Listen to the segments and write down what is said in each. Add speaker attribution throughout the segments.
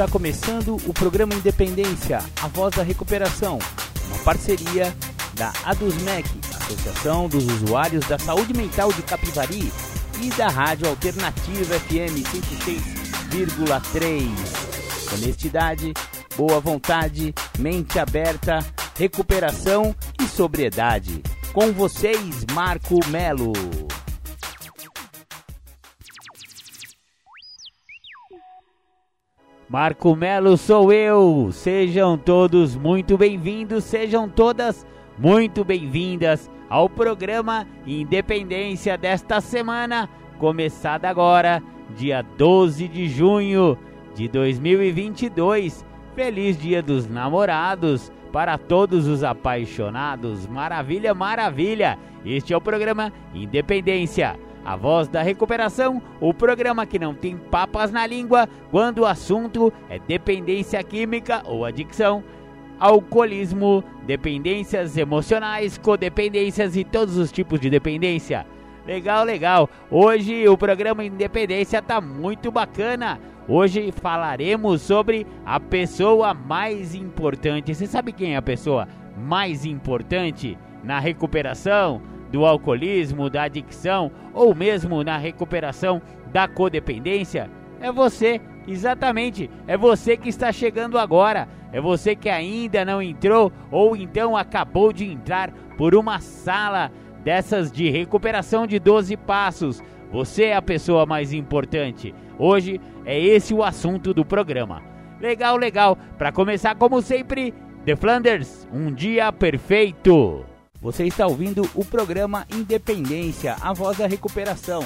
Speaker 1: Está começando o programa Independência, a voz da recuperação, uma parceria da ADUSMEC, Associação dos Usuários da Saúde Mental de Capivari, e da Rádio Alternativa FM 106,3. Honestidade, boa vontade, mente aberta, recuperação e sobriedade. Com vocês, Marco Melo. Marco Melo sou eu. Sejam todos muito bem-vindos, sejam todas muito bem-vindas ao programa Independência desta semana, começada agora, dia 12 de junho de 2022. Feliz Dia dos Namorados para todos os apaixonados. Maravilha, maravilha. Este é o programa Independência a Voz da Recuperação, o programa que não tem papas na língua quando o assunto é dependência química ou adicção, alcoolismo, dependências emocionais, codependências e todos os tipos de dependência. Legal, legal. Hoje o programa Independência tá muito bacana. Hoje falaremos sobre a pessoa mais importante. Você sabe quem é a pessoa mais importante na recuperação? Do alcoolismo, da adicção ou mesmo na recuperação da codependência? É você, exatamente. É você que está chegando agora. É você que ainda não entrou ou então acabou de entrar por uma sala dessas de recuperação de 12 passos. Você é a pessoa mais importante. Hoje é esse o assunto do programa. Legal, legal. Para começar, como sempre, The Flanders, um dia perfeito. Você está ouvindo o programa Independência, a voz da recuperação.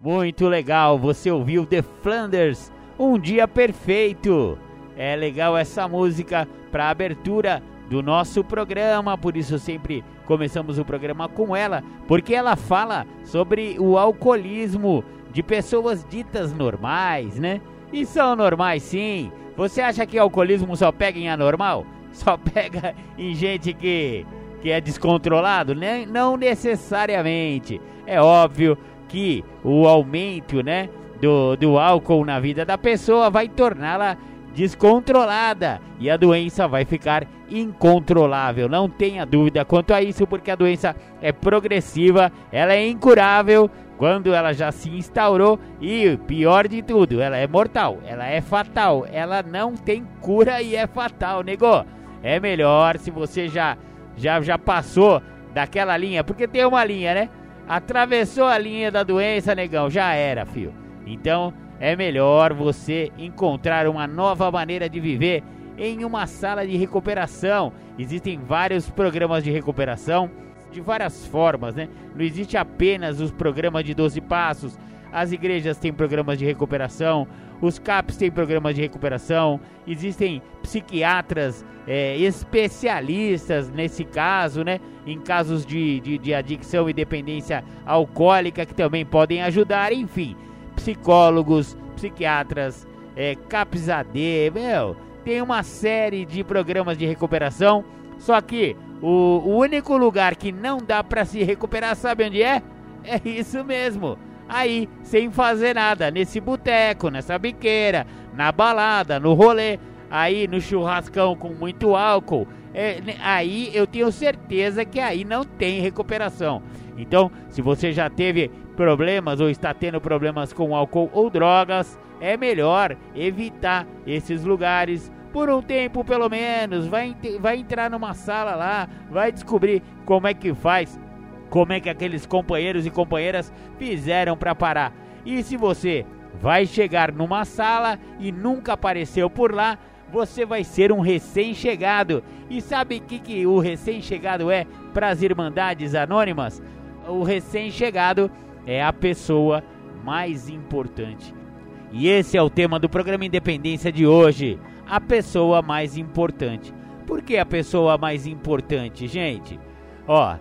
Speaker 1: Muito legal, você ouviu The Flanders, um dia perfeito. É legal essa música para abertura do nosso programa, por isso sempre começamos o programa com ela, porque ela fala sobre o alcoolismo de pessoas ditas normais, né? E são normais sim. Você acha que alcoolismo só pega em anormal? Só pega em gente que que é descontrolado? Né? Não necessariamente. É óbvio que o aumento né, do, do álcool na vida da pessoa vai torná-la descontrolada e a doença vai ficar incontrolável. Não tenha dúvida quanto a isso, porque a doença é progressiva, ela é incurável quando ela já se instaurou e pior de tudo, ela é mortal, ela é fatal, ela não tem cura e é fatal, negou. É melhor se você já já, já passou daquela linha, porque tem uma linha, né? Atravessou a linha da doença, negão, já era, fio. Então é melhor você encontrar uma nova maneira de viver em uma sala de recuperação. Existem vários programas de recuperação de várias formas, né? Não existe apenas os programas de 12 passos. As igrejas têm programas de recuperação, os CAPs têm programas de recuperação, existem psiquiatras é, especialistas nesse caso, né? Em casos de, de, de adicção e dependência alcoólica que também podem ajudar, enfim, psicólogos, psiquiatras, é, CAPS AD, meu, tem uma série de programas de recuperação. Só que o, o único lugar que não dá para se recuperar, sabe onde é? É isso mesmo. Aí, sem fazer nada, nesse boteco, nessa biqueira, na balada, no rolê aí no churrascão com muito álcool, é, aí eu tenho certeza que aí não tem recuperação. Então, se você já teve problemas ou está tendo problemas com álcool ou drogas, é melhor evitar esses lugares por um tempo pelo menos. Vai, vai entrar numa sala lá, vai descobrir como é que faz, como é que aqueles companheiros e companheiras fizeram para parar. E se você vai chegar numa sala e nunca apareceu por lá, você vai ser um recém-chegado. E sabe o que, que o recém-chegado é para as Irmandades Anônimas? O recém-chegado é a pessoa mais importante. E esse é o tema do programa Independência de hoje. A pessoa mais importante. Por que a pessoa mais importante, gente? Ó,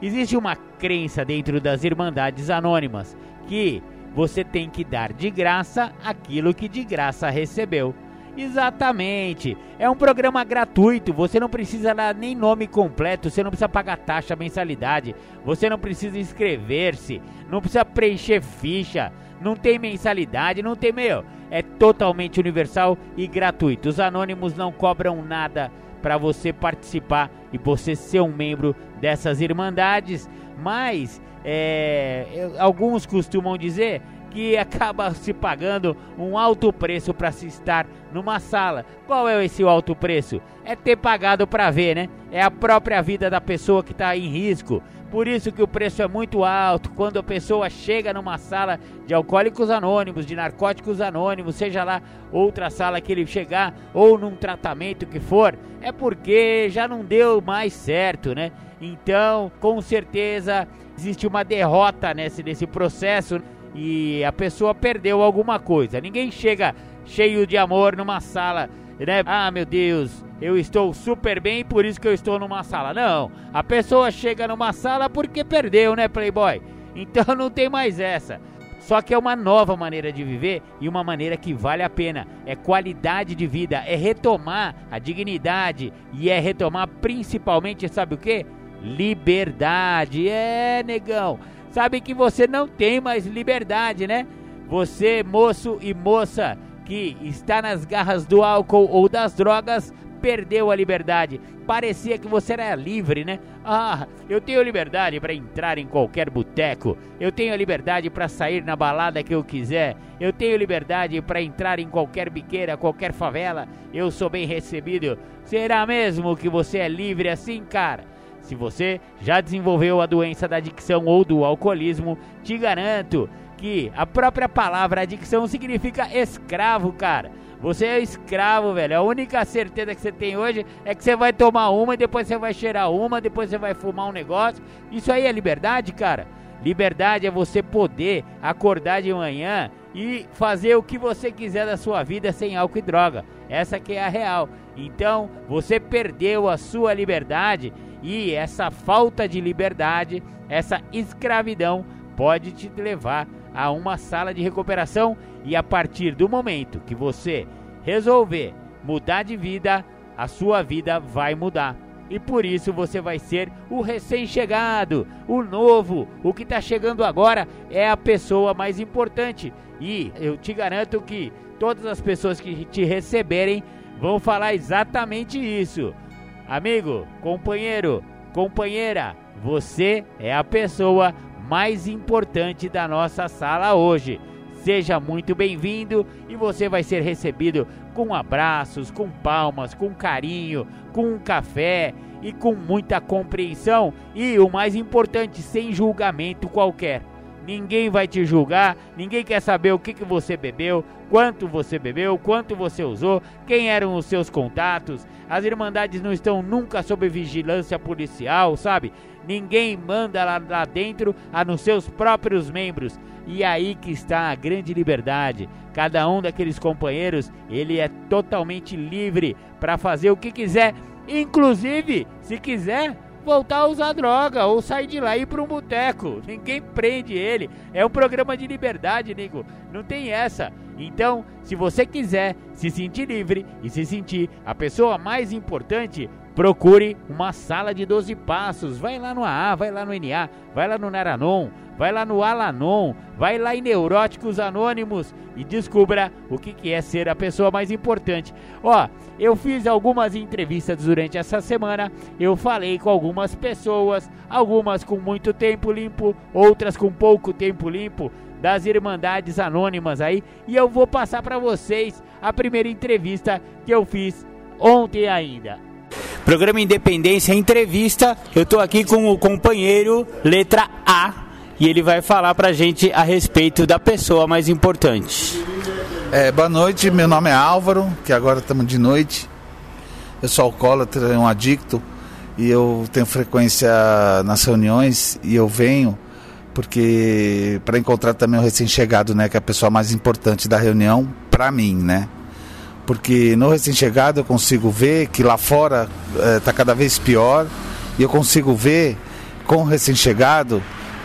Speaker 1: existe uma crença dentro das Irmandades Anônimas que você tem que dar de graça aquilo que de graça recebeu. Exatamente. É um programa gratuito. Você não precisa dar nem nome completo. Você não precisa pagar taxa, mensalidade. Você não precisa inscrever-se. Não precisa preencher ficha. Não tem mensalidade. Não tem, meu. é totalmente universal e gratuito. Os anônimos não cobram nada para você participar e você ser um membro dessas irmandades, mas é, alguns costumam dizer que acaba se pagando um alto preço para se estar numa sala. Qual é esse alto preço? É ter pagado para ver, né? É a própria vida da pessoa que está em risco. Por isso que o preço é muito alto. Quando a pessoa chega numa sala de alcoólicos anônimos, de narcóticos anônimos, seja lá outra sala que ele chegar ou num tratamento que for, é porque já não deu mais certo, né? Então, com certeza existe uma derrota nesse, nesse processo e a pessoa perdeu alguma coisa. Ninguém chega cheio de amor numa sala, né? Ah, meu Deus, eu estou super bem, por isso que eu estou numa sala. Não, a pessoa chega numa sala porque perdeu, né, Playboy? Então não tem mais essa. Só que é uma nova maneira de viver e uma maneira que vale a pena. É qualidade de vida, é retomar a dignidade e é retomar principalmente, sabe o que? Liberdade. É, negão sabe que você não tem mais liberdade, né? Você, moço e moça que está nas garras do álcool ou das drogas, perdeu a liberdade. Parecia que você era livre, né? Ah, eu tenho liberdade para entrar em qualquer boteco. Eu tenho liberdade para sair na balada que eu quiser. Eu tenho liberdade para entrar em qualquer biqueira, qualquer favela. Eu sou bem recebido. Será mesmo que você é livre assim, cara? Se você já desenvolveu a doença da adicção ou do alcoolismo, te garanto que a própria palavra adicção significa escravo, cara. Você é escravo, velho. A única certeza que você tem hoje é que você vai tomar uma, e depois você vai cheirar uma, depois você vai fumar um negócio. Isso aí é liberdade, cara. Liberdade é você poder acordar de manhã e fazer o que você quiser da sua vida sem álcool e droga. Essa que é a real. Então, você perdeu a sua liberdade e essa falta de liberdade, essa escravidão pode te levar a uma sala de recuperação e a partir do momento que você resolver mudar de vida, a sua vida vai mudar. E por isso você vai ser o recém-chegado, o novo, o que está chegando agora é a pessoa mais importante. E eu te garanto que todas as pessoas que te receberem vão falar exatamente isso. Amigo, companheiro, companheira, você é a pessoa mais importante da nossa sala hoje. Seja muito bem-vindo e você vai ser recebido com abraços, com palmas, com carinho, com um café e com muita compreensão e o mais importante, sem julgamento qualquer. Ninguém vai te julgar, ninguém quer saber o que, que você bebeu, quanto você bebeu, quanto você usou, quem eram os seus contatos. As irmandades não estão nunca sob vigilância policial, sabe? Ninguém manda lá, lá dentro a nos seus próprios membros. E aí que está a grande liberdade. Cada um daqueles companheiros, ele é totalmente livre para fazer o que quiser, inclusive, se quiser, voltar a usar droga ou sair de lá e ir para um boteco. Ninguém prende ele. É um programa de liberdade, nego. Não tem essa. Então, se você quiser se sentir livre e se sentir a pessoa mais importante, procure uma sala de 12 passos. Vai lá no AA, vai lá no NA, vai lá no Naranon, vai lá no Alanon, vai lá em Neuróticos Anônimos e descubra o que, que é ser a pessoa mais importante. Ó, eu fiz algumas entrevistas durante essa semana, eu falei com algumas pessoas, algumas com muito tempo limpo, outras com pouco tempo limpo, das Irmandades Anônimas aí, e eu vou passar para vocês a primeira entrevista que eu fiz ontem ainda. Programa Independência Entrevista, eu tô aqui com o companheiro letra A e ele vai falar para a gente a respeito da pessoa mais importante.
Speaker 2: É, boa noite, meu nome é Álvaro, que agora estamos de noite. Eu sou alcoólatra, um adicto e eu tenho frequência nas reuniões e eu venho porque para encontrar também o recém-chegado, né, que é a pessoa mais importante da reunião para mim, né? Porque no recém-chegado eu consigo ver que lá fora está é, cada vez pior e eu consigo ver com o recém-chegado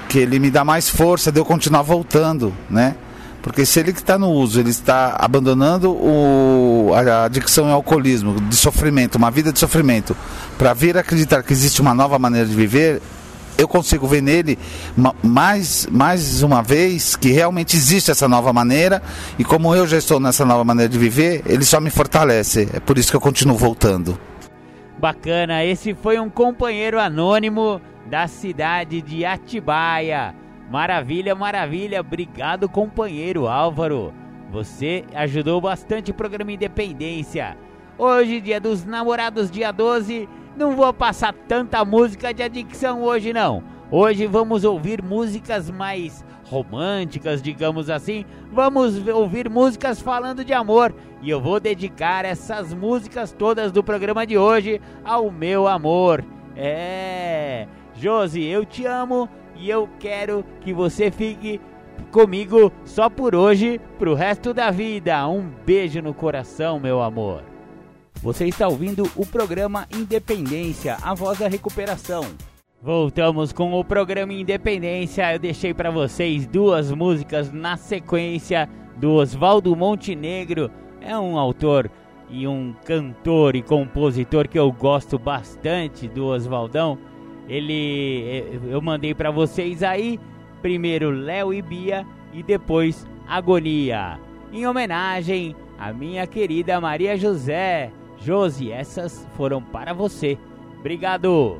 Speaker 2: que ele me dá mais força de eu continuar voltando, né? Porque se ele que está no uso, ele está abandonando o, a adicção e alcoolismo, de sofrimento, uma vida de sofrimento, para vir acreditar que existe uma nova maneira de viver, eu consigo ver nele mais, mais uma vez que realmente existe essa nova maneira e como eu já estou nessa nova maneira de viver, ele só me fortalece. É por isso que eu continuo voltando.
Speaker 1: Bacana, esse foi um companheiro anônimo da cidade de Atibaia. Maravilha, maravilha. Obrigado, companheiro Álvaro. Você ajudou bastante o programa Independência. Hoje, dia dos namorados, dia 12, não vou passar tanta música de adicção hoje não. Hoje vamos ouvir músicas mais românticas, digamos assim. Vamos ouvir músicas falando de amor e eu vou dedicar essas músicas todas do programa de hoje ao meu amor. É, Josi, eu te amo e eu quero que você fique comigo só por hoje, pro resto da vida. Um beijo no coração, meu amor. Você está ouvindo o programa Independência, a voz da recuperação. Voltamos com o programa Independência. Eu deixei para vocês duas músicas na sequência do Oswaldo Montenegro. É um autor e um cantor e compositor que eu gosto bastante do Oswaldão. Ele eu mandei para vocês aí primeiro Léo e Bia e depois Agonia. Em homenagem à minha querida Maria José, Josi, essas foram para você. Obrigado.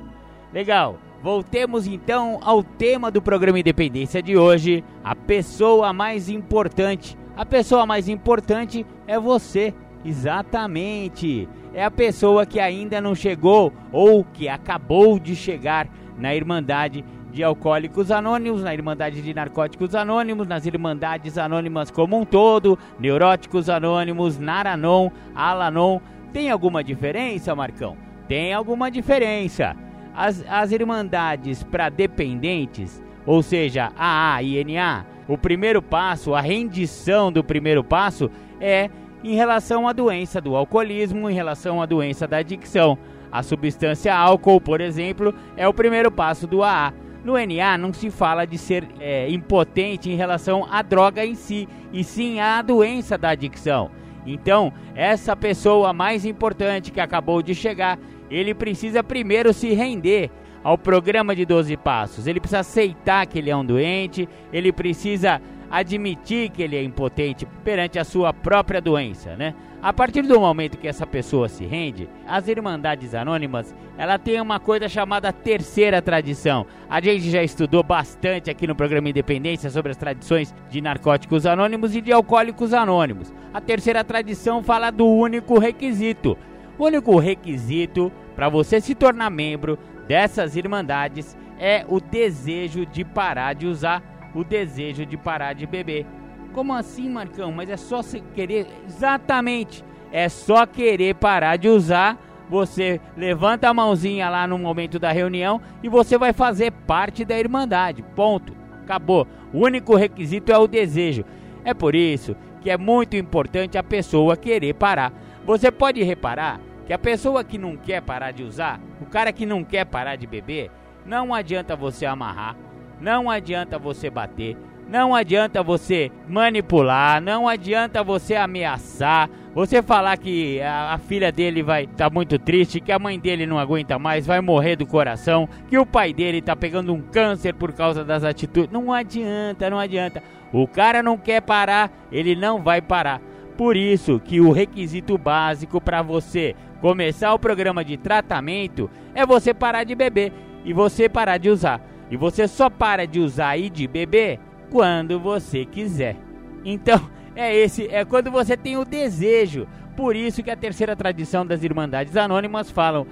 Speaker 1: Legal. Voltemos então ao tema do programa Independência de hoje, a pessoa mais importante. A pessoa mais importante é você, exatamente. É a pessoa que ainda não chegou ou que acabou de chegar na Irmandade de Alcoólicos Anônimos, na Irmandade de Narcóticos Anônimos, nas Irmandades Anônimas como um todo, Neuróticos Anônimos, Naranon, Alanon, tem alguma diferença, Marcão? Tem alguma diferença. As, as irmandades para dependentes, ou seja, AA e NA, o primeiro passo, a rendição do primeiro passo é em relação à doença do alcoolismo, em relação à doença da adicção. A substância álcool, por exemplo, é o primeiro passo do AA. No NA não se fala de ser é, impotente em relação à droga em si, e sim à doença da adicção. Então, essa pessoa mais importante que acabou de chegar, ele precisa primeiro se render ao programa de 12 passos. Ele precisa aceitar que ele é um doente, ele precisa admitir que ele é impotente perante a sua própria doença, né? A partir do momento que essa pessoa se rende, as Irmandades Anônimas, ela tem uma coisa chamada terceira tradição. A gente já estudou bastante aqui no programa Independência sobre as tradições de narcóticos anônimos e de alcoólicos anônimos. A terceira tradição fala do único requisito. O único requisito para você se tornar membro dessas irmandades é o desejo de parar de usar, o desejo de parar de beber. Como assim, Marcão? Mas é só você querer. Exatamente. É só querer parar de usar. Você levanta a mãozinha lá no momento da reunião e você vai fazer parte da Irmandade. Ponto. Acabou. O único requisito é o desejo. É por isso que é muito importante a pessoa querer parar. Você pode reparar que a pessoa que não quer parar de usar, o cara que não quer parar de beber, não adianta você amarrar, não adianta você bater, não adianta você manipular, não adianta você ameaçar, você falar que a, a filha dele vai estar tá muito triste, que a mãe dele não aguenta mais, vai morrer do coração, que o pai dele tá pegando um câncer por causa das atitudes. Não adianta, não adianta. O cara não quer parar, ele não vai parar. Por isso que o requisito básico para você começar o programa de tratamento é você parar de beber e você parar de usar. E você só para de usar e de beber quando você quiser. Então, é esse, é quando você tem o desejo. Por isso que a terceira tradição das Irmandades Anônimas falam: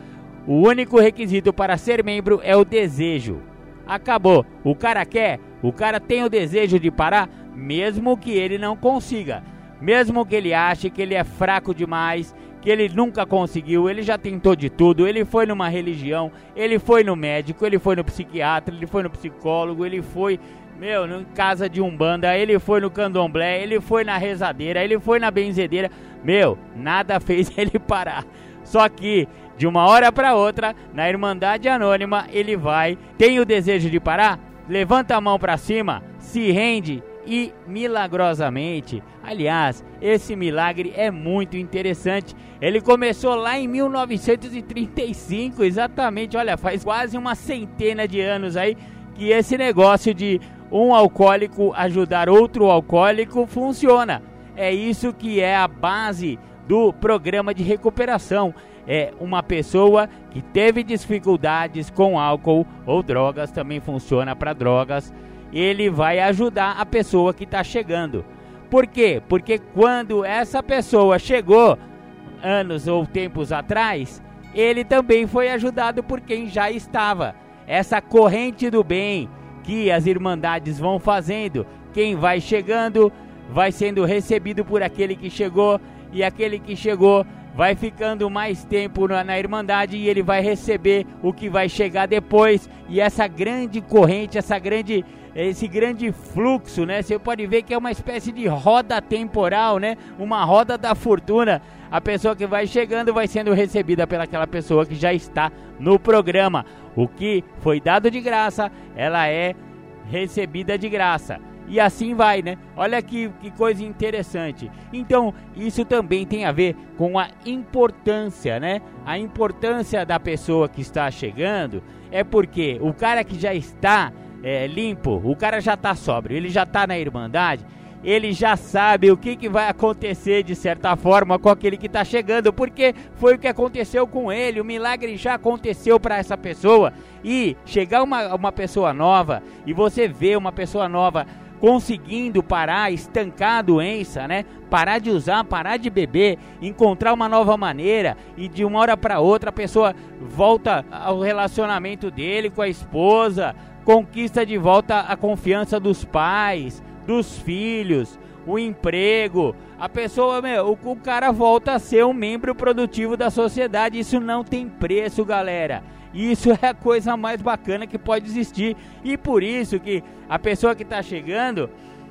Speaker 1: o único requisito para ser membro é o desejo. Acabou. O cara quer, o cara tem o desejo de parar, mesmo que ele não consiga. Mesmo que ele ache que ele é fraco demais, que ele nunca conseguiu, ele já tentou de tudo, ele foi numa religião, ele foi no médico, ele foi no psiquiatra, ele foi no psicólogo, ele foi meu, em casa de Umbanda, ele foi no candomblé, ele foi na rezadeira, ele foi na benzedeira. Meu, nada fez ele parar. Só que, de uma hora para outra, na Irmandade Anônima, ele vai, tem o desejo de parar, levanta a mão para cima, se rende e milagrosamente Aliás, esse milagre é muito interessante. Ele começou lá em 1935, exatamente. Olha, faz quase uma centena de anos aí que esse negócio de um alcoólico ajudar outro alcoólico funciona. É isso que é a base do programa de recuperação. É uma pessoa que teve dificuldades com álcool ou drogas, também funciona para drogas. Ele vai ajudar a pessoa que está chegando. Por quê? Porque quando essa pessoa chegou anos ou tempos atrás, ele também foi ajudado por quem já estava. Essa corrente do bem que as irmandades vão fazendo, quem vai chegando vai sendo recebido por aquele que chegou e aquele que chegou vai ficando mais tempo na, na, Irmandade e ele vai receber o que vai chegar depois. E essa grande corrente, essa grande esse grande fluxo, né? Você pode ver que é uma espécie de roda temporal, né? Uma roda da fortuna. A pessoa que vai chegando vai sendo recebida pelaquela pessoa que já está no programa. O que foi dado de graça, ela é recebida de graça. E assim vai, né? Olha que, que coisa interessante. Então, isso também tem a ver com a importância, né? A importância da pessoa que está chegando é porque o cara que já está é, limpo, o cara já está sóbrio, ele já está na Irmandade, ele já sabe o que, que vai acontecer de certa forma com aquele que está chegando, porque foi o que aconteceu com ele, o milagre já aconteceu para essa pessoa. E chegar uma, uma pessoa nova e você vê uma pessoa nova conseguindo parar, estancar a doença, né? Parar de usar, parar de beber, encontrar uma nova maneira e de uma hora para outra a pessoa volta ao relacionamento dele com a esposa, conquista de volta a confiança dos pais, dos filhos, o emprego. A pessoa, meu, o, o cara volta a ser um membro produtivo da sociedade. Isso não tem preço, galera. Isso é a coisa mais bacana que pode existir. E por isso que a pessoa que está chegando,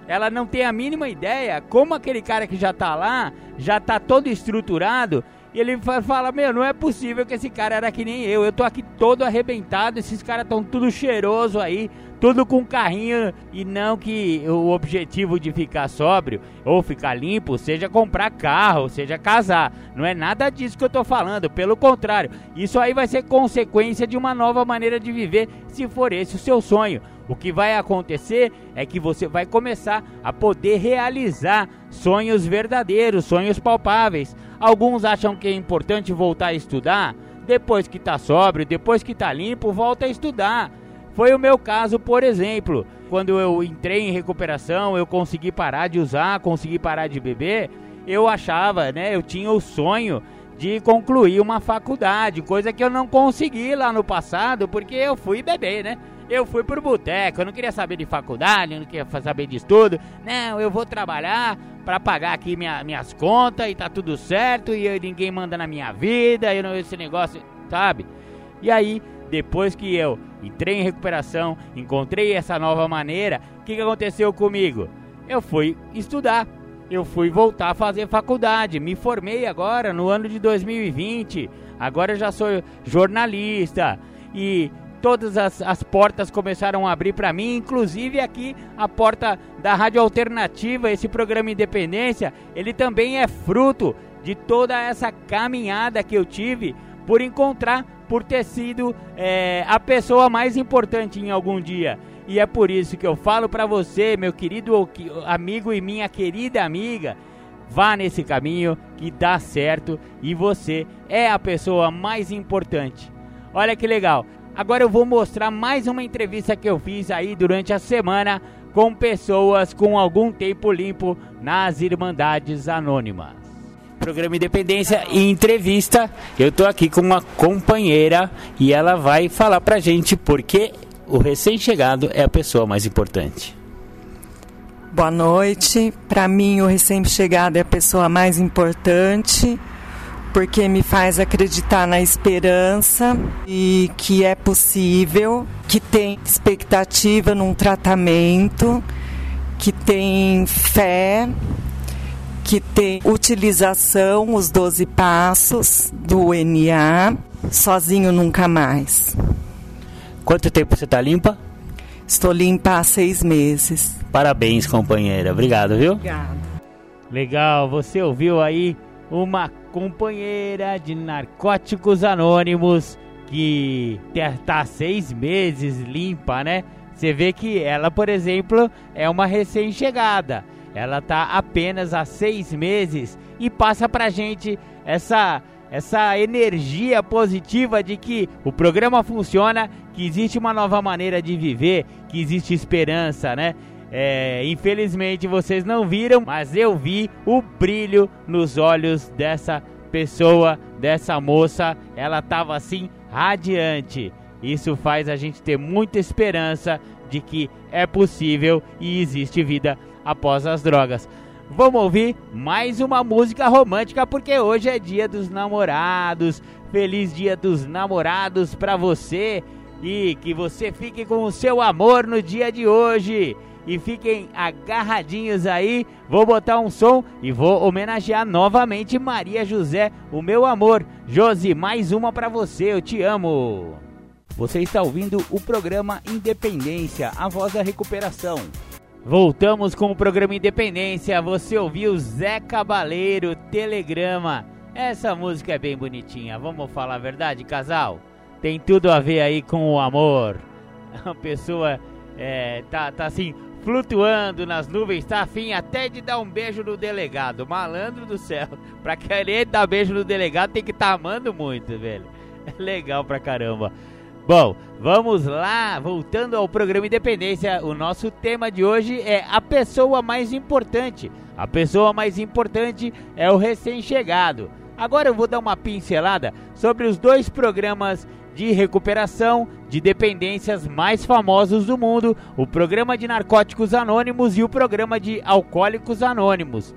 Speaker 1: ela não tem a mínima ideia como aquele cara que já está lá, já está todo estruturado, e ele fala, meu, não é possível que esse cara era que nem eu. Eu tô aqui todo arrebentado, esses caras estão tudo cheiroso aí, tudo com carrinho. E não que o objetivo de ficar sóbrio ou ficar limpo seja comprar carro, seja casar. Não é nada disso que eu tô falando, pelo contrário. Isso aí vai ser consequência de uma nova maneira de viver, se for esse o seu sonho. O que vai acontecer é que você vai começar a poder realizar sonhos verdadeiros, sonhos palpáveis. Alguns acham que é importante voltar a estudar, depois que está sóbrio, depois que está limpo, volta a estudar. Foi o meu caso, por exemplo. Quando eu entrei em recuperação, eu consegui parar de usar, consegui parar de beber. Eu achava, né? Eu tinha o sonho de concluir uma faculdade, coisa que eu não consegui lá no passado, porque eu fui beber, né? Eu fui pro boteco, eu não queria saber de faculdade, eu não queria saber de estudo. Não, eu vou trabalhar para pagar aqui minha, minhas contas e tá tudo certo e eu, ninguém manda na minha vida, eu não esse negócio, sabe? E aí, depois que eu entrei em recuperação, encontrei essa nova maneira, o que, que aconteceu comigo? Eu fui estudar. Eu fui voltar a fazer faculdade, me formei agora no ano de 2020. Agora eu já sou jornalista e todas as, as portas começaram a abrir para mim, inclusive aqui a porta da Rádio Alternativa, esse programa Independência, ele também é fruto de toda essa caminhada que eu tive por encontrar, por ter sido é, a pessoa mais importante em algum dia. E é por isso que eu falo para você, meu querido amigo e minha querida amiga, vá nesse caminho que dá certo e você é a pessoa mais importante. Olha que legal. Agora eu vou mostrar mais uma entrevista que eu fiz aí durante a semana com pessoas com algum tempo limpo nas Irmandades Anônimas. Programa Independência e entrevista. Eu tô aqui com uma companheira e ela vai falar pra gente por que o recém-chegado é a pessoa mais importante.
Speaker 3: Boa noite. Para mim, o recém-chegado é a pessoa mais importante porque me faz acreditar na esperança e que é possível, que tem expectativa num tratamento, que tem fé, que tem utilização, os 12 passos do NA, sozinho nunca mais.
Speaker 1: Quanto tempo você está limpa?
Speaker 3: Estou limpa há seis meses.
Speaker 1: Parabéns, companheira. Obrigado, viu?
Speaker 3: Obrigada.
Speaker 1: Legal, você ouviu aí uma companheira de narcóticos anônimos que está seis meses limpa, né? Você vê que ela, por exemplo, é uma recém-chegada. Ela está apenas há seis meses e passa pra gente essa essa energia positiva de que o programa funciona, que existe uma nova maneira de viver, que existe esperança, né? É, infelizmente vocês não viram, mas eu vi o brilho nos olhos dessa pessoa, dessa moça. Ela estava assim radiante. Isso faz a gente ter muita esperança de que é possível e existe vida após as drogas. Vamos ouvir mais uma música romântica porque hoje é dia dos namorados. Feliz dia dos namorados para você e que você fique com o seu amor no dia de hoje e fiquem agarradinhos aí. Vou botar um som e vou homenagear novamente Maria José, o meu amor. Josi, mais uma para você, eu te amo. Você está ouvindo o programa Independência, a voz da recuperação. Voltamos com o programa Independência. Você ouviu Zé Cabaleiro, Telegrama. Essa música é bem bonitinha, vamos falar a verdade, casal? Tem tudo a ver aí com o amor. A pessoa é, tá, tá assim, flutuando nas nuvens, tá afim até de dar um beijo no delegado. Malandro do céu. Pra querer dar beijo no delegado tem que estar tá amando muito, velho. É legal pra caramba. Bom, vamos lá, voltando ao programa Independência, o nosso tema de hoje é a pessoa mais importante. A pessoa mais importante é o recém-chegado. Agora eu vou dar uma pincelada sobre os dois programas de recuperação de dependências mais famosos do mundo, o Programa de Narcóticos Anônimos e o Programa de Alcoólicos Anônimos.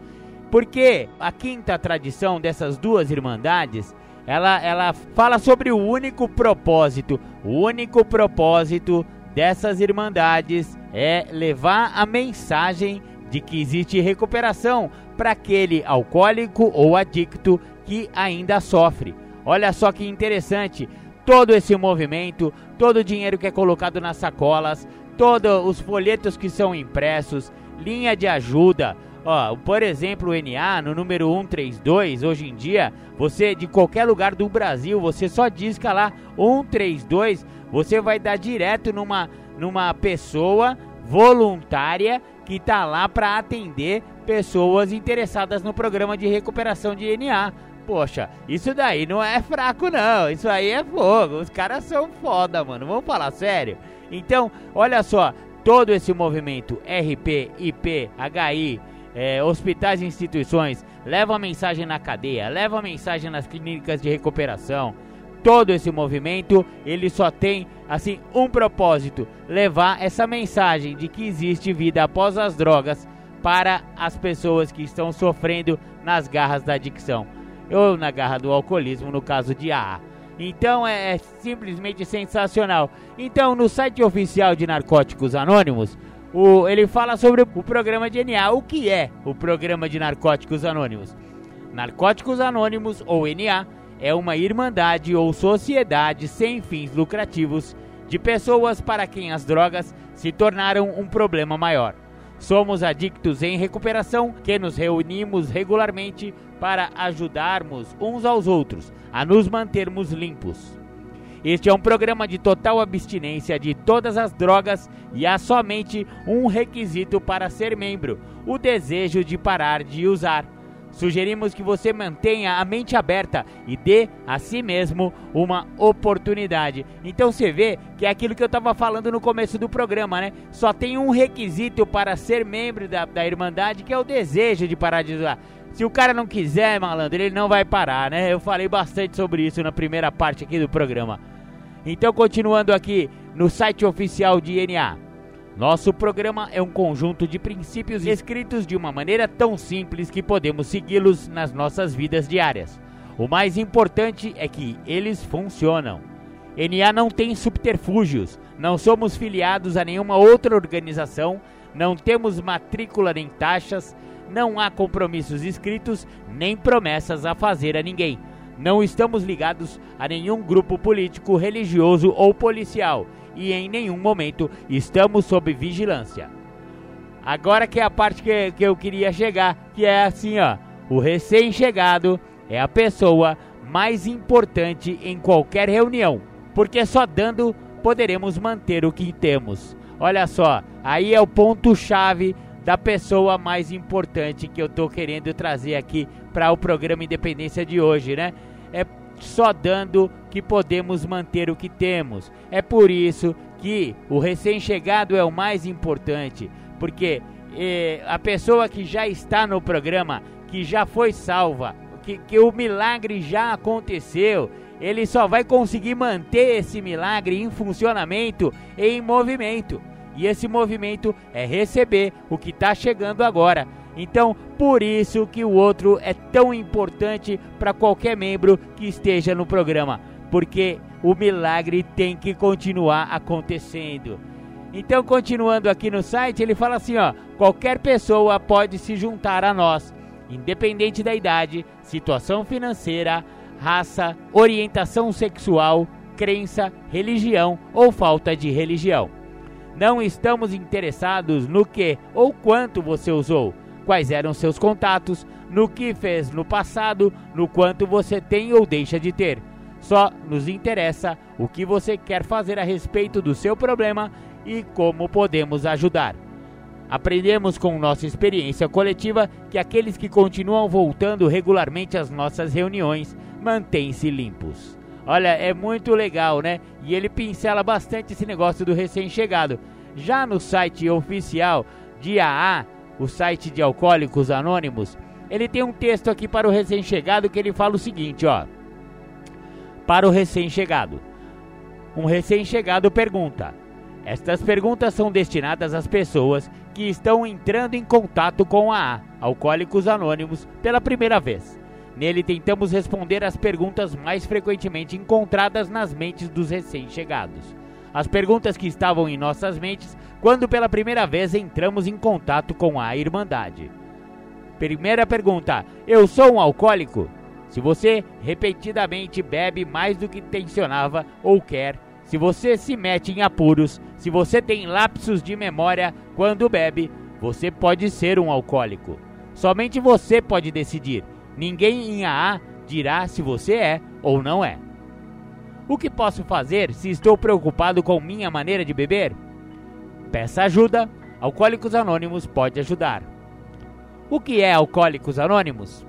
Speaker 1: Porque a quinta tradição dessas duas irmandades, ela, ela fala sobre o único propósito, o único propósito dessas irmandades é levar a mensagem de que existe recuperação para aquele alcoólico ou adicto que ainda sofre. Olha só que interessante, todo esse movimento, todo o dinheiro que é colocado nas sacolas, todos os folhetos que são impressos, linha de ajuda. Ó, por exemplo, o NA no número 132, hoje em dia, você de qualquer lugar do Brasil, você só disca lá 132, você vai dar direto numa numa pessoa voluntária que está lá para atender pessoas interessadas no programa de recuperação de NA. Poxa, isso daí não é fraco não, isso aí é fogo. Os caras são foda, mano. Vamos falar sério? Então, olha só, todo esse movimento RP, IP, HI, é, hospitais e instituições, leva a mensagem na cadeia, leva a mensagem nas clínicas de recuperação. Todo esse movimento, ele só tem assim um propósito: levar essa mensagem de que existe vida após as drogas para as pessoas que estão sofrendo nas garras da adicção ou na garra do alcoolismo, no caso de AA. Então é, é simplesmente sensacional. Então, no site oficial de Narcóticos Anônimos, o, ele fala sobre o programa de NA. O que é o programa de Narcóticos Anônimos? Narcóticos Anônimos, ou NA, é uma irmandade ou sociedade sem fins lucrativos de pessoas para quem as drogas se tornaram um problema maior. Somos adictos em recuperação que nos reunimos regularmente para ajudarmos uns aos outros a nos mantermos limpos. Este é um programa de total abstinência de todas as drogas e há somente um requisito para ser membro: o desejo de parar de usar. Sugerimos que você mantenha a mente aberta e dê a si mesmo uma oportunidade. Então você vê que é aquilo que eu estava falando no começo do programa, né? Só tem um requisito para ser membro da, da Irmandade, que é o desejo de parar de usar. Se o cara não quiser, malandro, ele não vai parar, né? Eu falei bastante sobre isso na primeira parte aqui do programa. Então, continuando aqui no site oficial de NA. Nosso programa é um conjunto de princípios escritos de uma maneira tão simples que podemos segui-los nas nossas vidas diárias. O mais importante é que eles funcionam. NA não tem subterfúgios, não somos filiados a nenhuma outra organização, não temos matrícula nem taxas, não há compromissos escritos nem promessas a fazer a ninguém. Não estamos ligados a nenhum grupo político, religioso ou policial e em nenhum momento estamos sob vigilância. agora que é a parte que, que eu queria chegar, que é assim, ó. O recém-chegado é a pessoa mais importante em qualquer reunião, porque só dando poderemos manter o que temos. Olha só, aí é o ponto-chave da pessoa mais importante que eu tô querendo trazer aqui para o programa Independência de hoje, né? É só dando que podemos manter o que temos. É por isso que o recém-chegado é o mais importante, porque eh, a pessoa que já está no programa, que já foi salva, que, que o milagre já aconteceu, ele só vai conseguir manter esse milagre em funcionamento, em movimento. E esse movimento é receber o que está chegando agora. Então, por isso que o outro é tão importante para qualquer membro que esteja no programa, porque o milagre tem que continuar acontecendo. Então, continuando aqui no site, ele fala assim, ó: qualquer pessoa pode se juntar a nós, independente da idade, situação financeira, raça, orientação sexual, crença, religião ou falta de religião. Não estamos interessados no que ou quanto você usou, quais eram seus contatos, no que fez no passado, no quanto você tem ou deixa de ter. Só nos interessa o que você quer fazer a respeito do seu problema e como podemos ajudar. Aprendemos com nossa experiência coletiva que aqueles que continuam voltando regularmente às nossas reuniões mantêm-se limpos. Olha, é muito legal, né? E ele pincela bastante esse negócio do recém-chegado. Já no site oficial de AA, o site de Alcoólicos Anônimos, ele tem um texto aqui para o recém-chegado que ele fala o seguinte, ó. Para o recém-chegado. Um recém-chegado pergunta: estas perguntas são destinadas às pessoas que estão entrando em contato com a A, Alcoólicos Anônimos, pela primeira vez. Nele tentamos responder as perguntas mais frequentemente encontradas nas mentes dos recém-chegados. As perguntas que estavam em nossas mentes quando pela primeira vez entramos em contato com a Irmandade. Primeira pergunta: Eu sou um alcoólico? Se você repetidamente bebe mais do que tensionava ou quer, se você se mete em apuros, se você tem lapsos de memória quando bebe, você pode ser um alcoólico. Somente você pode decidir. Ninguém em AA dirá se você é ou não é. O que posso fazer se estou preocupado com minha maneira de beber? Peça ajuda. Alcoólicos Anônimos pode ajudar. O que é Alcoólicos Anônimos?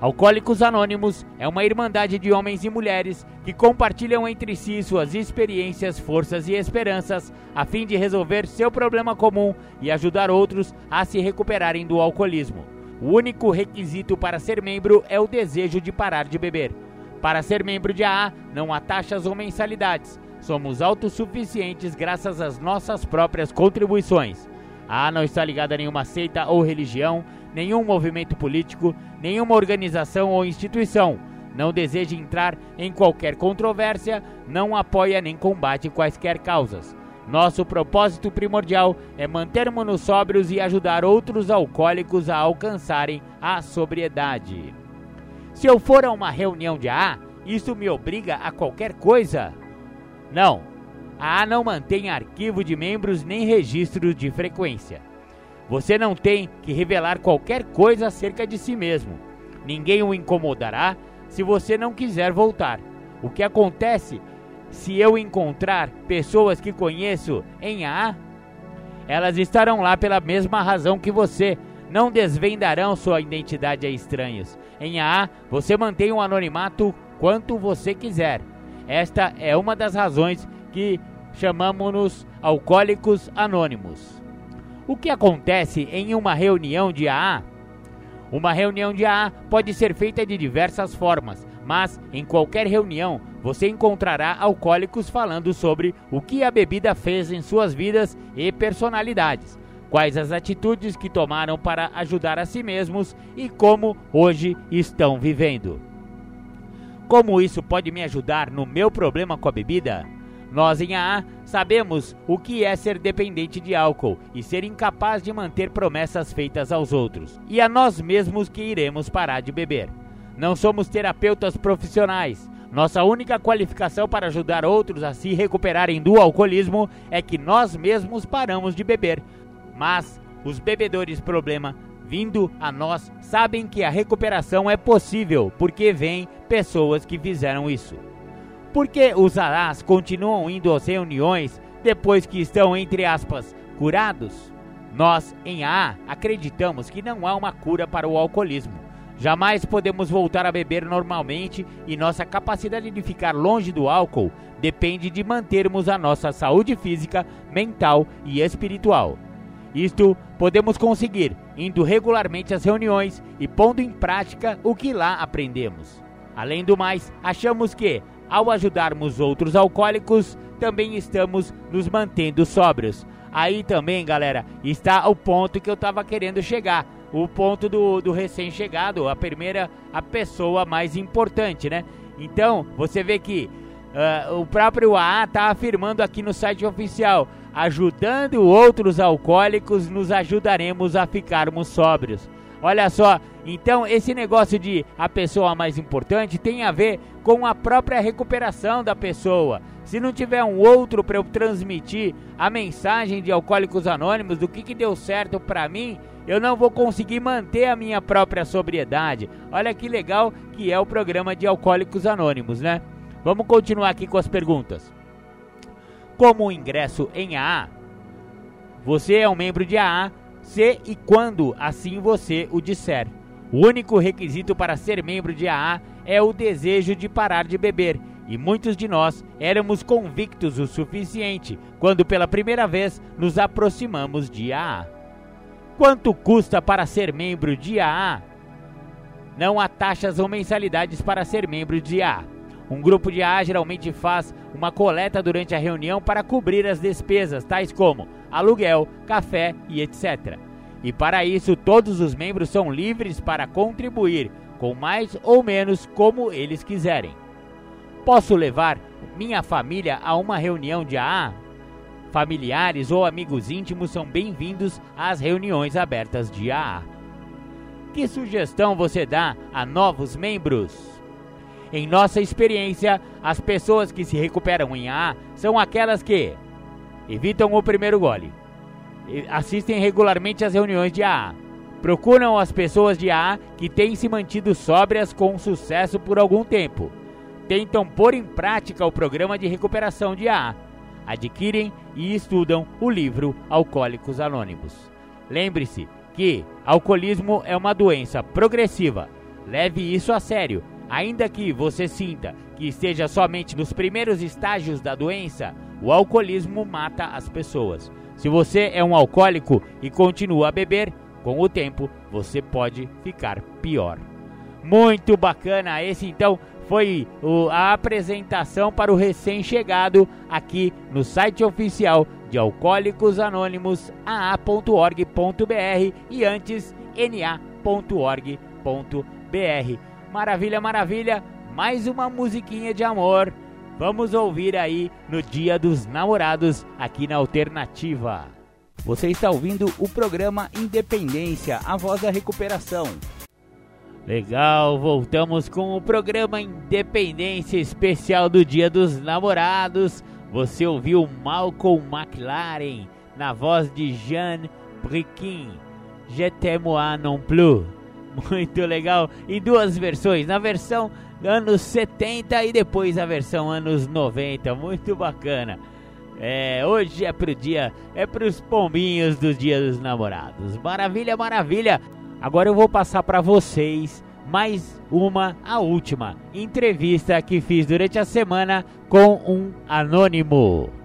Speaker 1: Alcoólicos Anônimos é uma irmandade de homens e mulheres que compartilham entre si suas experiências, forças e esperanças a fim de resolver seu problema comum e ajudar outros a se recuperarem do alcoolismo. O único requisito para ser membro é o desejo de parar de beber. Para ser membro de AA, não há taxas ou mensalidades. Somos autossuficientes graças às nossas próprias contribuições. A AA não está ligada a nenhuma seita ou religião nenhum movimento político, nenhuma organização ou instituição. Não deseja entrar em qualquer controvérsia, não apoia nem combate quaisquer causas. Nosso propósito primordial é mantermos-nos sóbrios e ajudar outros alcoólicos a alcançarem a sobriedade. Se eu for a uma reunião de AA, isso me obriga a qualquer coisa? Não. A AA não mantém arquivo de membros nem registro de frequência. Você não tem que revelar qualquer coisa acerca de si mesmo. Ninguém o incomodará se você não quiser voltar. O que acontece se eu encontrar pessoas que conheço em AA? Elas estarão lá pela mesma razão que você. Não desvendarão sua identidade a estranhos. Em AA, você mantém o um anonimato quanto você quiser. Esta é uma das razões que chamamos-nos alcoólicos anônimos. O que acontece em uma reunião de AA? Uma reunião de AA pode ser feita de diversas formas, mas em qualquer reunião você encontrará alcoólicos falando sobre o que a bebida fez em suas vidas e personalidades, quais as atitudes que tomaram para ajudar a si mesmos e como hoje estão vivendo. Como isso pode me ajudar no meu problema com a bebida? Nós em AA sabemos o que é ser dependente de álcool e ser incapaz de manter promessas feitas aos outros, e a nós mesmos que iremos parar de beber. Não somos terapeutas profissionais. Nossa única qualificação para ajudar outros a se recuperarem do alcoolismo é que nós mesmos paramos de beber. Mas os bebedores problema vindo a nós sabem que a recuperação é possível porque vem pessoas que fizeram isso. Por que os arás continuam indo às reuniões depois que estão, entre aspas, curados? Nós, em AA, acreditamos que não há uma cura para o alcoolismo. Jamais podemos voltar a beber normalmente e nossa capacidade de ficar longe do álcool depende de mantermos a nossa saúde física, mental e espiritual. Isto podemos conseguir indo regularmente às reuniões e pondo em prática o que lá aprendemos. Além do mais, achamos que, ao ajudarmos outros alcoólicos, também estamos nos mantendo sóbrios. Aí também, galera, está o ponto que eu estava querendo chegar. O ponto do, do recém-chegado, a primeira, a pessoa mais importante, né? Então, você vê que uh, o próprio AA está afirmando aqui no site oficial: ajudando outros alcoólicos, nos ajudaremos a ficarmos sóbrios. Olha só, então esse negócio de a pessoa mais importante tem a ver com a própria recuperação da pessoa. Se não tiver um outro para eu transmitir a mensagem de Alcoólicos Anônimos do que, que deu certo para mim, eu não vou conseguir manter a minha própria sobriedade. Olha que legal que é o programa de Alcoólicos Anônimos, né? Vamos continuar aqui com as perguntas. Como ingresso em AA, você é um membro de AA se e quando assim você o disser. O único requisito para ser membro de AA é o desejo de parar de beber, e muitos de nós éramos convictos o suficiente quando pela primeira vez nos aproximamos de AA. Quanto custa para ser membro de AA? Não há taxas ou mensalidades para ser membro de AA. Um grupo de AA geralmente faz uma coleta durante a reunião para cobrir as despesas, tais como aluguel, café e etc. E para isso, todos os membros são livres para contribuir, com mais ou menos como eles quiserem. Posso levar minha família a uma reunião de AA? Familiares ou amigos íntimos são bem-vindos às reuniões abertas de AA. Que sugestão você dá a novos membros? Em nossa experiência, as pessoas que se recuperam em AA são aquelas que evitam o primeiro gole, assistem regularmente às reuniões de AA, procuram as pessoas de AA que têm se mantido sóbrias com sucesso por algum tempo, tentam pôr em prática o programa de recuperação de AA, adquirem e estudam o livro Alcoólicos Anônimos. Lembre-se que alcoolismo é uma doença progressiva. Leve isso a sério Ainda que você sinta que esteja somente nos primeiros estágios da doença, o alcoolismo mata as pessoas. Se você é um alcoólico e continua a beber, com o tempo você pode ficar pior. Muito bacana! Esse então foi a apresentação para o recém-chegado aqui no site oficial de Alcoólicos Anônimos, aa.org.br e antes na.org.br. Maravilha, maravilha. Mais uma musiquinha de amor. Vamos ouvir aí no Dia dos Namorados aqui na Alternativa. Você está ouvindo o programa Independência, a voz da recuperação. Legal, voltamos com o programa Independência especial do Dia dos Namorados. Você ouviu Malcolm McLaren na voz de Jean Briquin. Je t'aime non plus. Muito legal. Em duas versões. Na versão anos 70 e depois a versão anos 90. Muito bacana. É, hoje é pro dia, é pros pombinhos dos dias dos namorados. Maravilha, maravilha. Agora eu vou passar para vocês mais uma, a última entrevista que fiz durante a semana com um anônimo.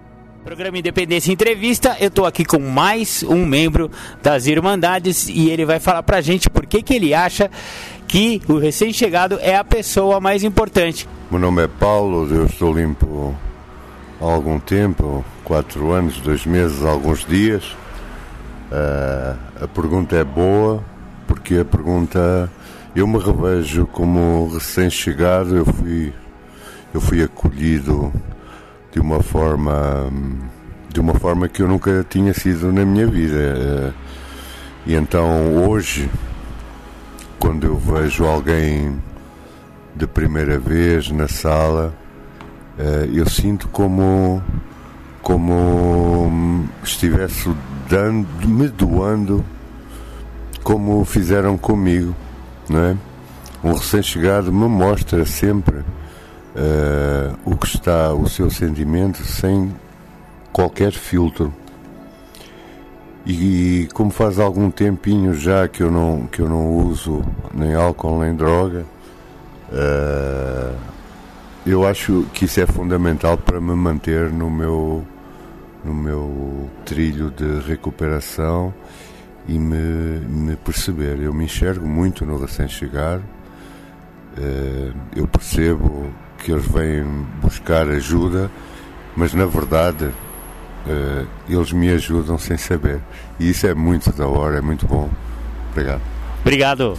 Speaker 1: Programa Independência Entrevista, eu estou aqui com mais um membro das Irmandades e ele vai falar pra gente por que, que ele acha que o recém-chegado é a pessoa mais importante.
Speaker 4: Meu nome é Paulo, eu estou limpo há algum tempo, quatro anos, dois meses, alguns dias. Uh, a pergunta é boa, porque a pergunta eu me revejo como recém-chegado, eu fui, eu fui acolhido de uma forma de uma forma que eu nunca tinha sido na minha vida. E então hoje, quando eu vejo alguém de primeira vez na sala, eh, eu sinto como como estivesse dando, me doando como fizeram comigo, não é? Um recém-chegado me mostra sempre uh, o que está o seu sentimento sem qualquer filtro. E, como faz algum tempinho já que eu não, que eu não uso nem álcool nem droga, uh, eu acho que isso é fundamental para me manter no meu, no meu trilho de recuperação e me, me perceber. Eu me enxergo muito no recém-chegado, uh, eu percebo que eles vêm buscar ajuda, mas na verdade uh, eles me ajudam sem saber. E isso é muito da hora, é muito bom. Obrigado.
Speaker 1: Obrigado.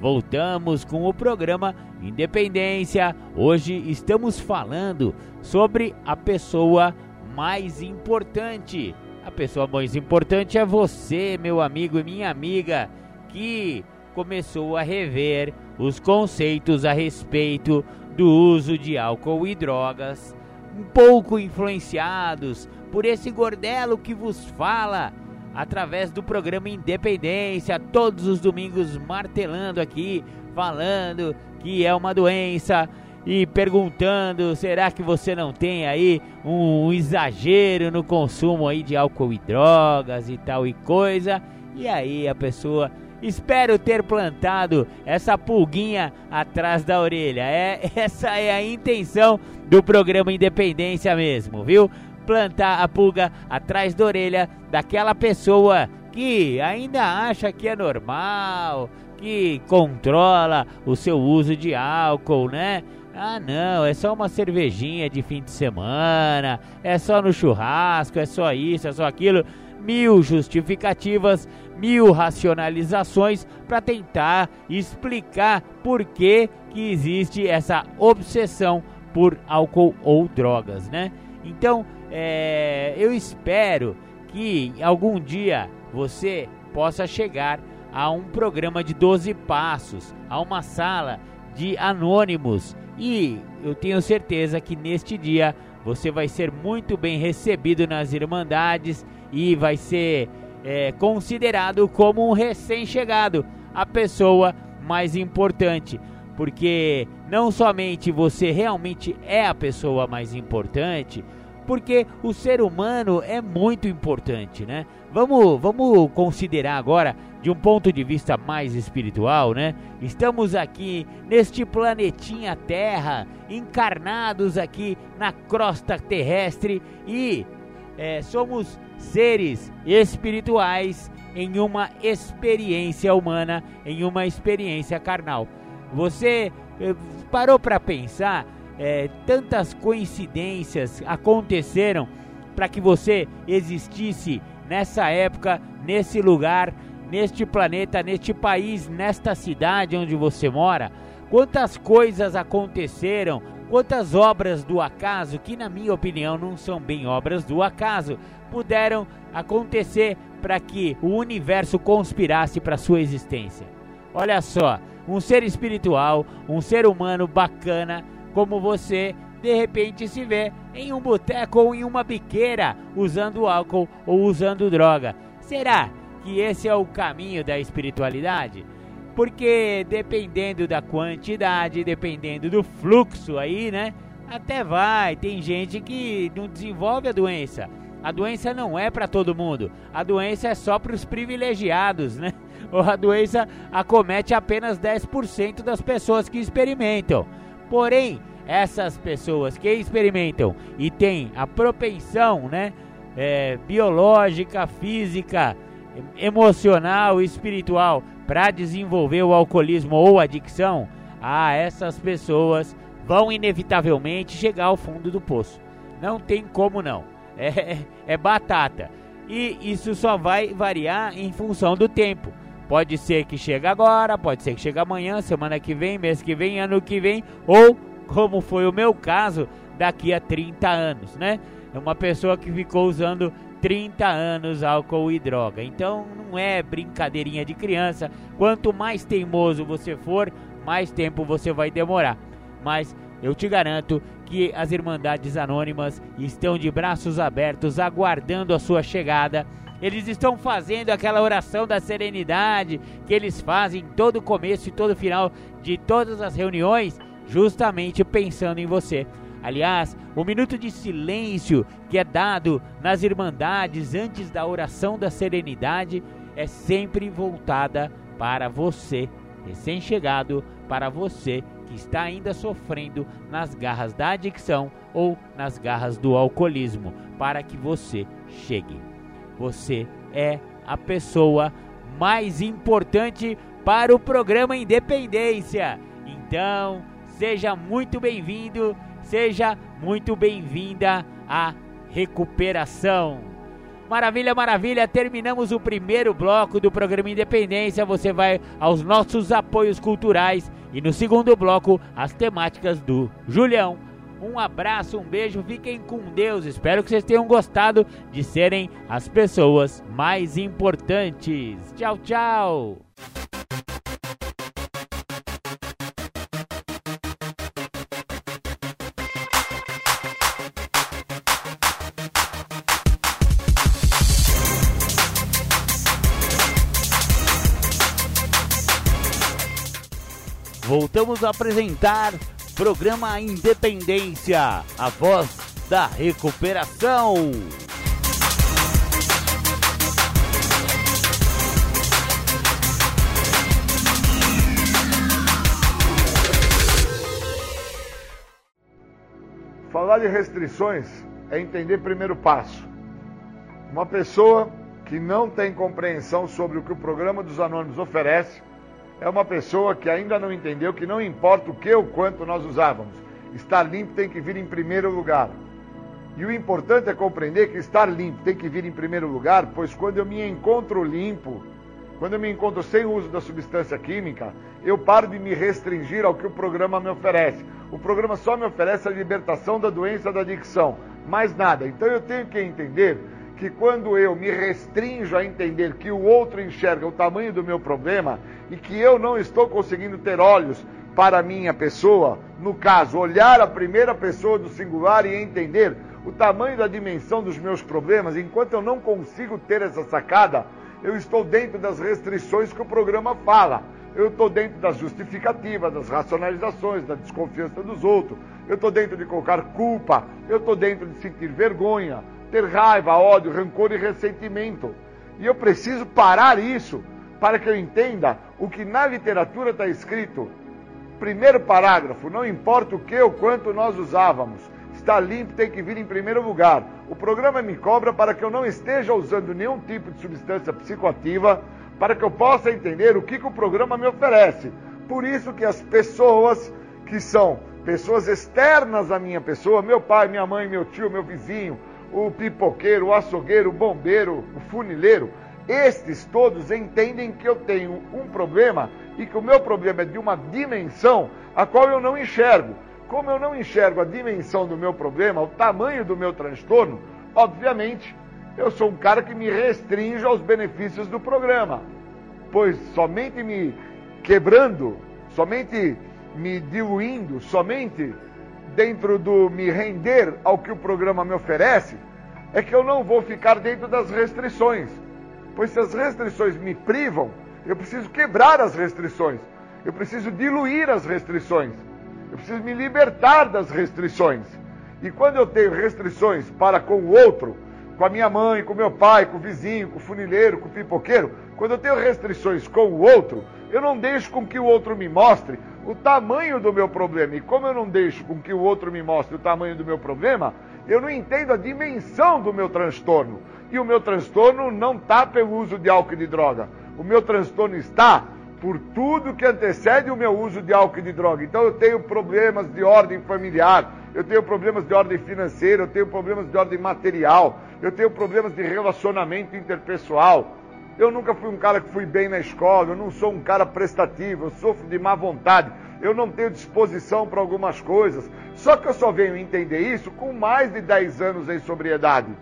Speaker 1: Voltamos com o programa Independência. Hoje estamos falando sobre a pessoa mais importante. A pessoa mais importante é você, meu amigo e minha amiga, que começou a rever os conceitos a respeito do uso de álcool e drogas, um pouco influenciados por esse gordelo que vos fala através do programa Independência, todos os domingos martelando aqui, falando que é uma doença e perguntando, será que você não tem aí um, exagero no consumo aí de álcool e drogas e tal e coisa? E aí a pessoa Espero ter plantado essa pulguinha atrás da orelha. É, essa é a intenção do programa Independência mesmo, viu? Plantar a pulga atrás da orelha daquela pessoa que ainda acha que é normal, que controla o seu uso de álcool, né? Ah, não, é só uma cervejinha de fim de semana, é só no churrasco, é só isso, é só aquilo. Mil justificativas mil racionalizações para tentar explicar por que, que existe essa obsessão por álcool ou drogas, né? Então, é, eu espero que algum dia você possa chegar a um programa de 12 passos, a uma sala de anônimos e eu tenho certeza que neste dia você vai ser muito bem recebido nas Irmandades e vai ser é considerado como um recém-chegado, a pessoa mais importante, porque não somente você realmente é a pessoa mais importante, porque o ser humano é muito importante, né? Vamos, vamos considerar agora de um ponto de vista mais espiritual, né? Estamos aqui neste planetinha Terra, encarnados aqui na crosta terrestre e é, somos seres espirituais em uma experiência humana, em uma experiência carnal. Você eh, parou para pensar? É, tantas coincidências aconteceram para que você existisse nessa época, nesse lugar, neste planeta, neste país, nesta cidade onde você mora. Quantas coisas aconteceram, quantas obras do acaso, que na minha opinião não são bem obras do acaso, puderam acontecer para que o universo conspirasse para sua existência. Olha só, um ser espiritual, um ser humano bacana como você, de repente se vê em um boteco ou em uma biqueira usando álcool ou usando droga. Será que esse é o caminho da espiritualidade? Porque dependendo da quantidade, dependendo do fluxo aí, né? Até vai, tem gente que não desenvolve a doença a doença não é para todo mundo. A doença é só para os privilegiados, né? Ou a doença acomete apenas 10% das pessoas que experimentam. Porém, essas pessoas que experimentam e têm a propensão, né, é, biológica, física, emocional, espiritual para desenvolver o alcoolismo ou adicção, ah, essas pessoas vão inevitavelmente chegar ao fundo do poço. Não tem como não é, é batata. E isso só vai variar em função do tempo. Pode ser que chegue agora, pode ser que chegue amanhã, semana que vem, mês que vem, ano que vem, ou, como foi o meu caso, daqui a 30 anos, né? É uma pessoa que ficou usando 30 anos álcool e droga. Então não é brincadeirinha de criança. Quanto mais teimoso você for, mais tempo você vai demorar. Mas eu te garanto que as Irmandades Anônimas estão de braços abertos aguardando a sua chegada. Eles estão fazendo aquela oração da serenidade que eles fazem todo começo e todo final de todas as reuniões, justamente pensando em você. Aliás, o minuto de silêncio que é dado nas Irmandades antes da oração da serenidade é sempre voltada para você, recém-chegado, para você que está ainda sofrendo nas garras da adicção ou nas garras do alcoolismo, para que você chegue. Você é a pessoa mais importante para o programa Independência. Então, seja muito bem-vindo, seja muito bem-vinda à recuperação. Maravilha, maravilha. Terminamos o primeiro bloco do programa Independência. Você vai aos nossos apoios culturais e no segundo bloco as temáticas do Julião. Um abraço, um beijo, fiquem com Deus. Espero que vocês tenham gostado de serem as pessoas mais importantes. Tchau, tchau. Voltamos a apresentar programa Independência, a voz da recuperação.
Speaker 5: Falar de restrições é entender primeiro passo. Uma pessoa que não tem compreensão sobre o que o programa dos anônimos oferece é uma pessoa que ainda não entendeu que não importa o que ou quanto nós usávamos, estar limpo tem que vir em primeiro lugar. E o importante é compreender que estar limpo tem que vir em primeiro lugar, pois quando eu me encontro limpo, quando eu me encontro sem uso da substância química, eu paro de me restringir ao que o programa me oferece. O programa só me oferece a libertação da doença da adicção, mais nada. Então eu tenho que entender que quando eu me restringo a entender que o outro enxerga o tamanho do meu problema e que eu não estou conseguindo ter olhos para a minha pessoa, no caso, olhar a primeira pessoa do singular e entender o tamanho da dimensão dos meus problemas, enquanto eu não consigo ter essa sacada, eu estou dentro das restrições que o programa fala. Eu estou dentro das justificativas, das racionalizações, da desconfiança dos outros. Eu estou dentro de colocar culpa. Eu estou dentro de sentir vergonha ter raiva, ódio, rancor e ressentimento. E eu preciso parar isso para que eu entenda o que na literatura está escrito. Primeiro parágrafo, não importa o que ou quanto nós usávamos, está limpo tem que vir em primeiro lugar. O programa me cobra para que eu não esteja usando nenhum tipo de substância psicoativa, para que eu possa entender o que, que o programa me oferece. Por isso que as pessoas que são pessoas externas à minha pessoa, meu pai, minha mãe, meu tio, meu vizinho, o pipoqueiro, o açougueiro, o bombeiro, o funileiro, estes todos entendem que eu tenho um problema e que o meu problema é de uma dimensão a qual eu não enxergo. Como eu não enxergo a dimensão do meu problema, o tamanho do meu transtorno, obviamente eu sou um cara que me restringe aos benefícios do programa. Pois somente me quebrando, somente me diluindo, somente dentro do me render ao que o programa me oferece, é que eu não vou ficar dentro das restrições. Pois se as restrições me privam, eu preciso quebrar as restrições. Eu preciso diluir as restrições. Eu preciso me libertar das restrições. E quando eu tenho restrições para com o outro, com a minha mãe, com meu pai, com o vizinho, com o funileiro, com o pipoqueiro, quando eu tenho restrições com o outro, eu não deixo com que o outro me mostre o tamanho do meu problema. E como eu não deixo com que o outro me mostre o tamanho do meu problema, eu não entendo a dimensão do meu transtorno. E o meu transtorno não está pelo uso de álcool e de droga. O meu transtorno está por tudo que antecede o meu uso de álcool e de droga. Então eu tenho problemas de ordem familiar, eu tenho problemas de ordem financeira, eu tenho problemas de ordem material, eu tenho problemas de relacionamento interpessoal. Eu nunca fui um cara que fui bem na escola, eu não sou um cara prestativo, eu sofro de má vontade, eu não tenho disposição para algumas coisas. Só que eu só venho entender isso com mais de 10 anos em sobriedade.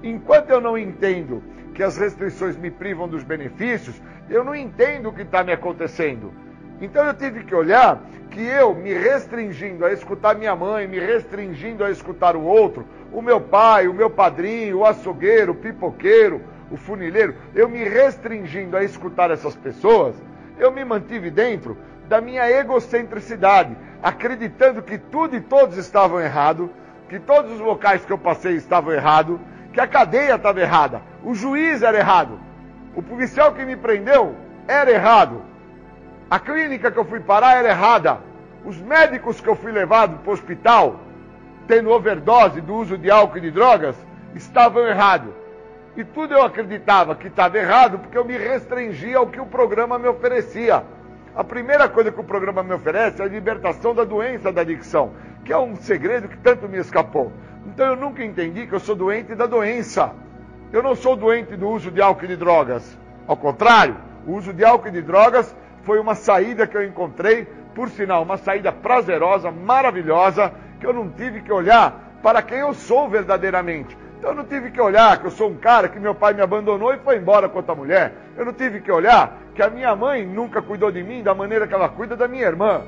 Speaker 5: Enquanto eu não entendo que as restrições me privam dos benefícios, eu não entendo o que está me acontecendo. Então eu tive que olhar que eu me restringindo a escutar minha mãe, me restringindo a escutar o outro, o meu pai, o meu padrinho, o açougueiro, o pipoqueiro, o funileiro, eu me restringindo a escutar essas pessoas, eu me mantive dentro da minha egocentricidade, acreditando que tudo e todos estavam errado, que todos os locais que eu passei estavam errados, que a cadeia estava errada, o juiz era errado, o policial que me prendeu era errado, a clínica que eu fui parar era errada, os médicos que eu fui levado para o hospital, tendo overdose do uso de álcool e de drogas, estavam errados. E tudo eu acreditava que estava errado porque eu me restringia ao que o programa me oferecia. A primeira coisa que o programa me oferece é a libertação da doença da adicção, que é um segredo que tanto me escapou. Então eu nunca entendi que eu sou doente da doença. Eu não sou doente do uso de álcool e de drogas. Ao contrário, o uso de álcool e de drogas foi uma saída que eu encontrei, por sinal, uma saída prazerosa, maravilhosa, que eu não tive que olhar para quem eu sou verdadeiramente. Eu não tive que olhar que eu sou um cara que meu pai me abandonou e foi embora com outra mulher. Eu não tive que olhar que a minha mãe nunca cuidou de mim da maneira que ela cuida da minha irmã.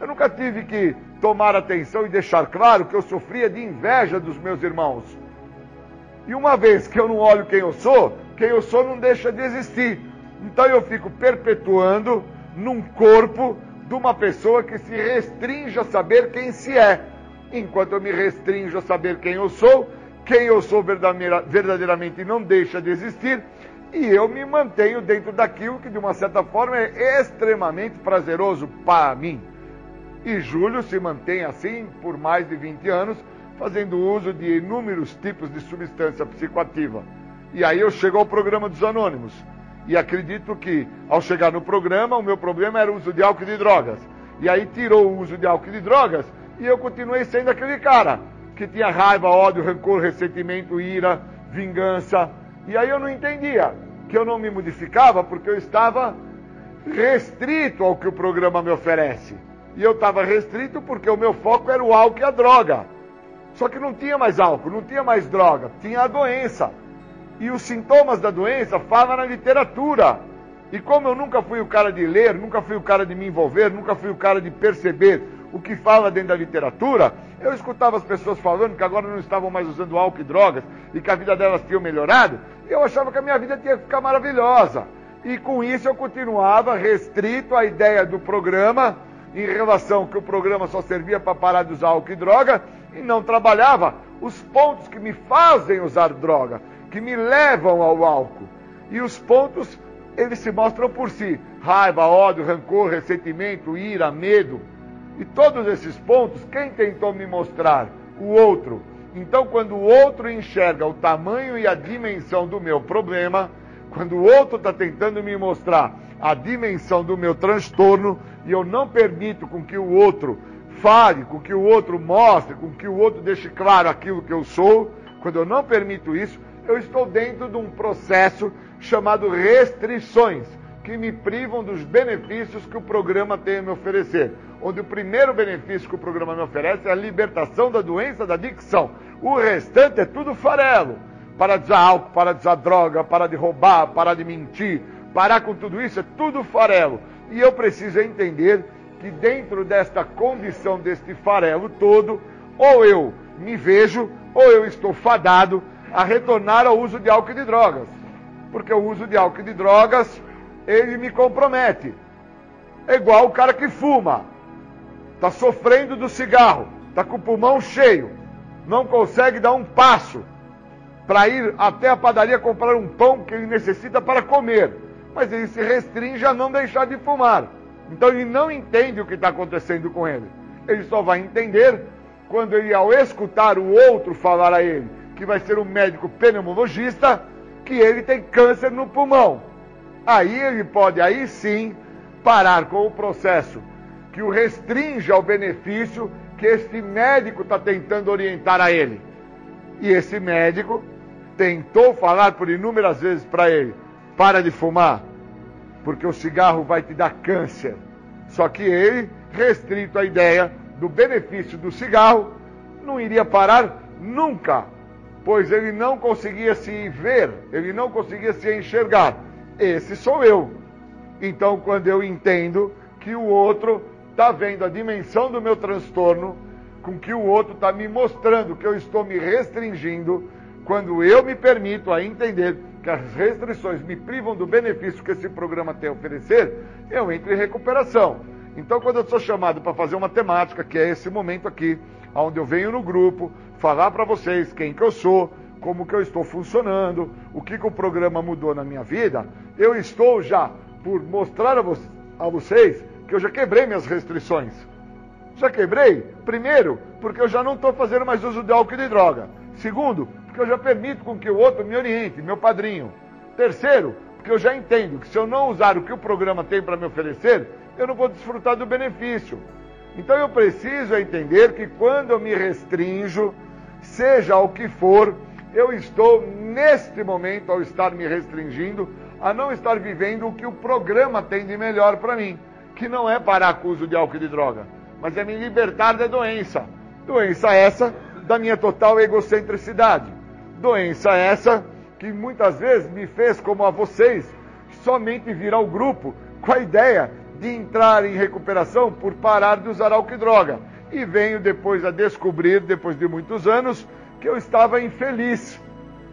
Speaker 5: Eu nunca tive que tomar atenção e deixar claro que eu sofria de inveja dos meus irmãos. E uma vez que eu não olho quem eu sou, quem eu sou não deixa de existir. Então eu fico perpetuando num corpo de uma pessoa que se restringe a saber quem se é. Enquanto eu me restringo a saber quem eu sou, quem eu sou verdadeiramente não deixa de existir e eu me mantenho dentro daquilo que de uma certa forma é extremamente prazeroso para mim. E Júlio se mantém assim por mais de 20 anos, fazendo uso de inúmeros tipos de substância psicoativa. E aí eu chego ao programa dos anônimos. E acredito que ao chegar no programa, o meu problema era o uso de álcool e de drogas. E aí tirou o uso de álcool e de drogas e eu continuei sendo aquele cara que tinha raiva, ódio, rancor, ressentimento, ira, vingança. E aí eu não entendia que eu não me modificava porque eu estava restrito ao que o programa me oferece. E eu estava restrito porque o meu foco era o álcool e a droga. Só que não tinha mais álcool, não tinha mais droga, tinha a doença. E os sintomas da doença falam na literatura. E como eu nunca fui o cara de ler, nunca fui o cara de me envolver, nunca fui o cara de perceber o que fala dentro da literatura, eu escutava as pessoas falando que agora não estavam mais usando álcool e drogas e que a vida delas tinha melhorado, e eu achava que a minha vida tinha que ficar maravilhosa. E com isso eu continuava restrito à ideia do programa, em relação que o programa só servia para parar de usar álcool e droga, e não trabalhava os pontos que me fazem usar droga, que me levam ao álcool. E os pontos, eles se mostram por si: raiva, ódio, rancor, ressentimento, ira, medo. E todos esses pontos, quem tentou me mostrar? O outro. Então, quando o outro enxerga o tamanho e a dimensão do meu problema, quando o outro está tentando me mostrar a dimensão do meu transtorno, e eu não permito com que o outro fale, com que o outro mostre, com que o outro deixe claro aquilo que eu sou, quando eu não permito isso, eu estou dentro de um processo chamado restrições que me privam dos benefícios que o programa tem a me oferecer. Onde o primeiro benefício que o programa me oferece é a libertação da doença da adicção. O restante é tudo farelo. Para de usar álcool, para de usar droga, para de roubar, para de mentir, parar com tudo isso é tudo farelo. E eu preciso entender que dentro desta condição, deste farelo todo, ou eu me vejo, ou eu estou fadado a retornar ao uso de álcool e de drogas. Porque o uso de álcool e de drogas ele me compromete. É igual o cara que fuma, está sofrendo do cigarro, está com o pulmão cheio, não consegue dar um passo para ir até a padaria comprar um pão que ele necessita para comer, mas ele se restringe a não deixar de fumar. Então ele não entende o que está acontecendo com ele. Ele só vai entender quando ele, ao escutar o outro falar a ele, que vai ser um médico pneumologista, que ele tem câncer no pulmão. Aí ele pode, aí sim, parar com o processo que o restringe ao benefício que este médico está tentando orientar a ele. E esse médico tentou falar por inúmeras vezes para ele: para de fumar, porque o cigarro vai te dar câncer. Só que ele, restrito à ideia do benefício do cigarro, não iria parar nunca, pois ele não conseguia se ver, ele não conseguia se enxergar esse sou eu. Então, quando eu entendo que o outro está vendo a dimensão do meu transtorno, com que o outro está me mostrando que eu estou me restringindo, quando eu me permito a entender que as restrições me privam do benefício que esse programa tem a oferecer, eu entro em recuperação. Então, quando eu sou chamado para fazer uma temática, que é esse momento aqui, onde eu venho no grupo, falar para vocês quem que eu sou, como que eu estou funcionando, o que, que o programa mudou na minha vida, eu estou já por mostrar a, vo a vocês que eu já quebrei minhas restrições. Já quebrei, primeiro, porque eu já não estou fazendo mais uso de álcool e de droga. Segundo, porque eu já permito com que o outro me oriente, meu padrinho. Terceiro, porque eu já entendo que se eu não usar o que o programa tem para me oferecer, eu não vou desfrutar do benefício. Então eu preciso entender que quando eu me restrinjo, seja o que for, eu estou neste momento, ao estar me restringindo, a não estar vivendo o que o programa tem de melhor para mim, que não é parar com o uso de álcool e de droga, mas é me libertar da doença. Doença essa da minha total egocentricidade. Doença essa que muitas vezes me fez, como a vocês, somente vir ao grupo com a ideia de entrar em recuperação por parar de usar álcool e droga. E venho depois a descobrir, depois de muitos anos, que eu estava infeliz,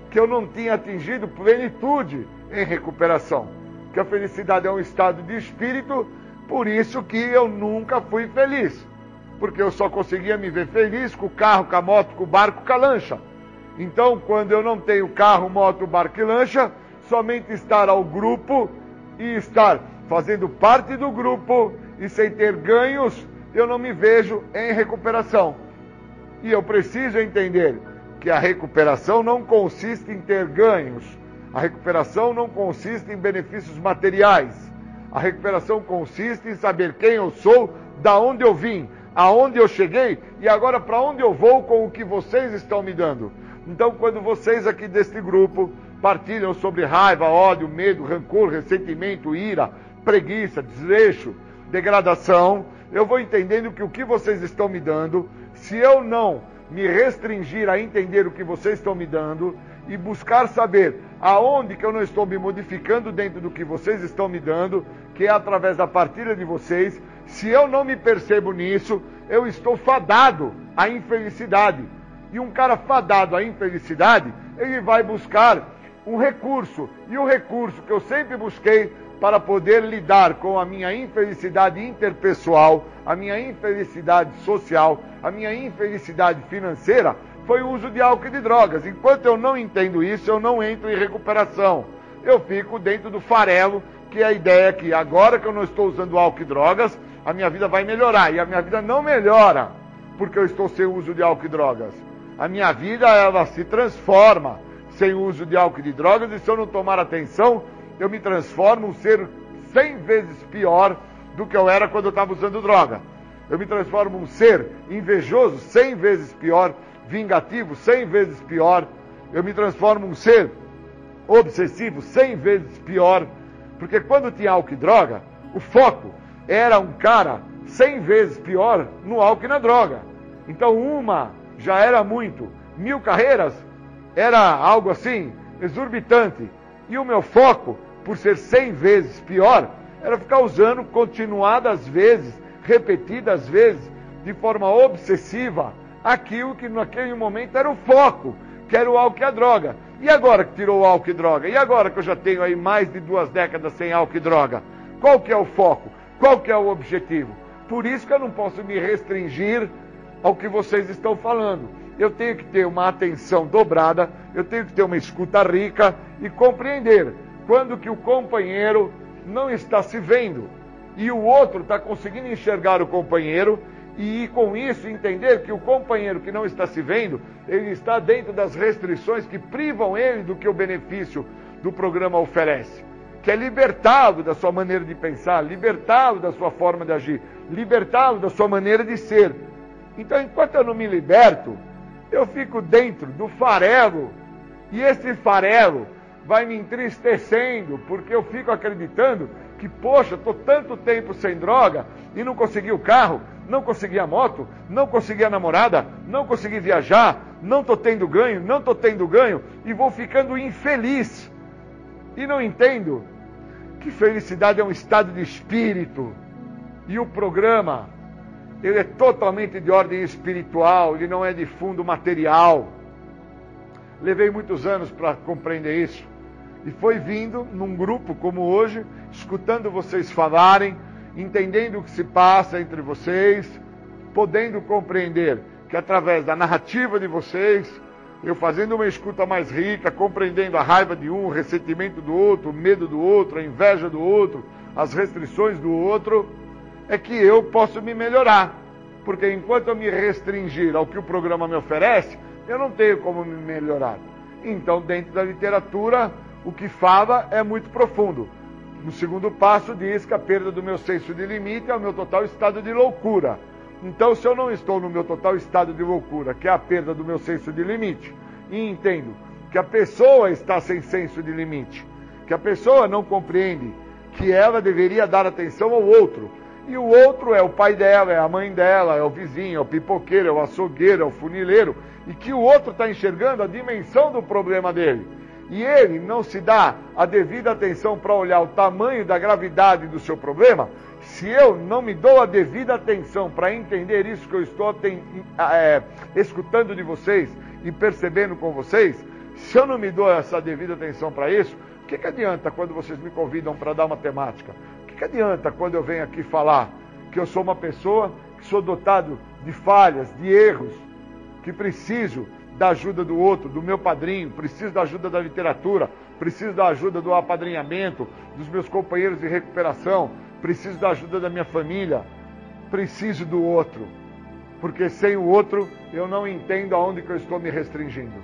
Speaker 5: que eu não tinha atingido plenitude em recuperação. Que a felicidade é um estado de espírito, por isso que eu nunca fui feliz. Porque eu só conseguia me ver feliz com o carro, com a moto, com o barco, com a lancha. Então, quando eu não tenho carro, moto, barco e lancha, somente estar ao grupo e estar fazendo parte do grupo e sem ter ganhos, eu não me vejo em recuperação. E eu preciso entender que a recuperação não consiste em ter ganhos. A recuperação não consiste em benefícios materiais. A recuperação consiste em saber quem eu sou, da onde eu vim, aonde eu cheguei e agora para onde eu vou com o que vocês estão me dando. Então, quando vocês aqui deste grupo partilham sobre raiva, ódio, medo, rancor, ressentimento, ira, preguiça, desleixo, degradação, eu vou entendendo que o que vocês estão me dando, se eu não me restringir a entender o que vocês estão me dando e buscar saber aonde que eu não estou me modificando dentro do que vocês estão me dando, que é através da partilha de vocês. Se eu não me percebo nisso, eu estou fadado à infelicidade. E um cara fadado à infelicidade, ele vai buscar um recurso. E o recurso que eu sempre busquei para poder lidar com a minha infelicidade interpessoal, a minha infelicidade social, a minha infelicidade financeira, foi o uso de álcool e de drogas. Enquanto eu não entendo isso, eu não entro em recuperação. Eu fico dentro do farelo, que é a ideia que agora que eu não estou usando álcool e drogas, a minha vida vai melhorar. E a minha vida não melhora porque eu estou sem uso de álcool e drogas. A minha vida, ela se transforma sem uso de álcool e de drogas, e se eu não tomar atenção, eu me transformo um ser cem vezes pior do que eu era quando eu estava usando droga. Eu me transformo um ser invejoso cem vezes pior, vingativo cem vezes pior. Eu me transformo um ser obsessivo cem vezes pior. Porque quando tinha álcool e droga, o foco era um cara cem vezes pior no álcool e na droga. Então uma já era muito, mil carreiras era algo assim, exorbitante. E o meu foco por ser cem vezes pior, era ficar usando continuadas vezes, repetidas vezes, de forma obsessiva, aquilo que naquele momento era o foco, que era o álcool e a droga. E agora que tirou o álcool e droga? E agora que eu já tenho aí mais de duas décadas sem álcool e droga? Qual que é o foco? Qual que é o objetivo? Por isso que eu não posso me restringir ao que vocês estão falando. Eu tenho que ter uma atenção dobrada, eu tenho que ter uma escuta rica e compreender quando que o companheiro não está se vendo. E o outro está conseguindo enxergar o companheiro e com isso entender que o companheiro que não está se vendo, ele está dentro das restrições que privam ele do que o benefício do programa oferece, que é libertá-lo da sua maneira de pensar, libertá-lo da sua forma de agir, libertá-lo da sua maneira de ser. Então, enquanto eu não me liberto, eu fico dentro do farelo, e esse farelo vai me entristecendo, porque eu fico acreditando que, poxa, estou tanto tempo sem droga e não consegui o carro, não consegui a moto, não consegui a namorada, não consegui viajar, não estou tendo ganho, não estou tendo ganho e vou ficando infeliz. E não entendo que felicidade é um estado de espírito. E o programa, ele é totalmente de ordem espiritual, ele não é de fundo material. Levei muitos anos para compreender isso. E foi vindo num grupo como hoje, escutando vocês falarem, entendendo o que se passa entre vocês, podendo compreender que através da narrativa de vocês, eu fazendo uma escuta mais rica, compreendendo a raiva de um, o ressentimento do outro, o medo do outro, a inveja do outro, as restrições do outro, é que eu posso me melhorar. Porque enquanto eu me restringir ao que o programa me oferece, eu não tenho como me melhorar. Então, dentro da literatura, o que fala é muito profundo. No segundo passo, diz que a perda do meu senso de limite é o meu total estado de loucura. Então, se eu não estou no meu total estado de loucura, que é a perda do meu senso de limite, e entendo que a pessoa está sem senso de limite, que a pessoa não compreende que ela deveria dar atenção ao outro, e o outro é o pai dela, é a mãe dela, é o vizinho, é o pipoqueiro, é o açougueiro, é o funileiro, e que o outro está enxergando a dimensão do problema dele. E ele não se dá a devida atenção para olhar o tamanho da gravidade do seu problema, se eu não me dou a devida atenção para entender isso que eu estou é, escutando de vocês e percebendo com vocês, se eu não me dou essa devida atenção para isso, o que, que adianta quando vocês me convidam para dar uma temática? O que, que adianta quando eu venho aqui falar que eu sou uma pessoa que sou dotado de falhas, de erros, que preciso da ajuda do outro, do meu padrinho, preciso da ajuda da literatura, preciso da ajuda do apadrinhamento, dos meus companheiros de recuperação, preciso da ajuda da minha família, preciso do outro, porque sem o outro eu não entendo aonde que eu estou me restringindo.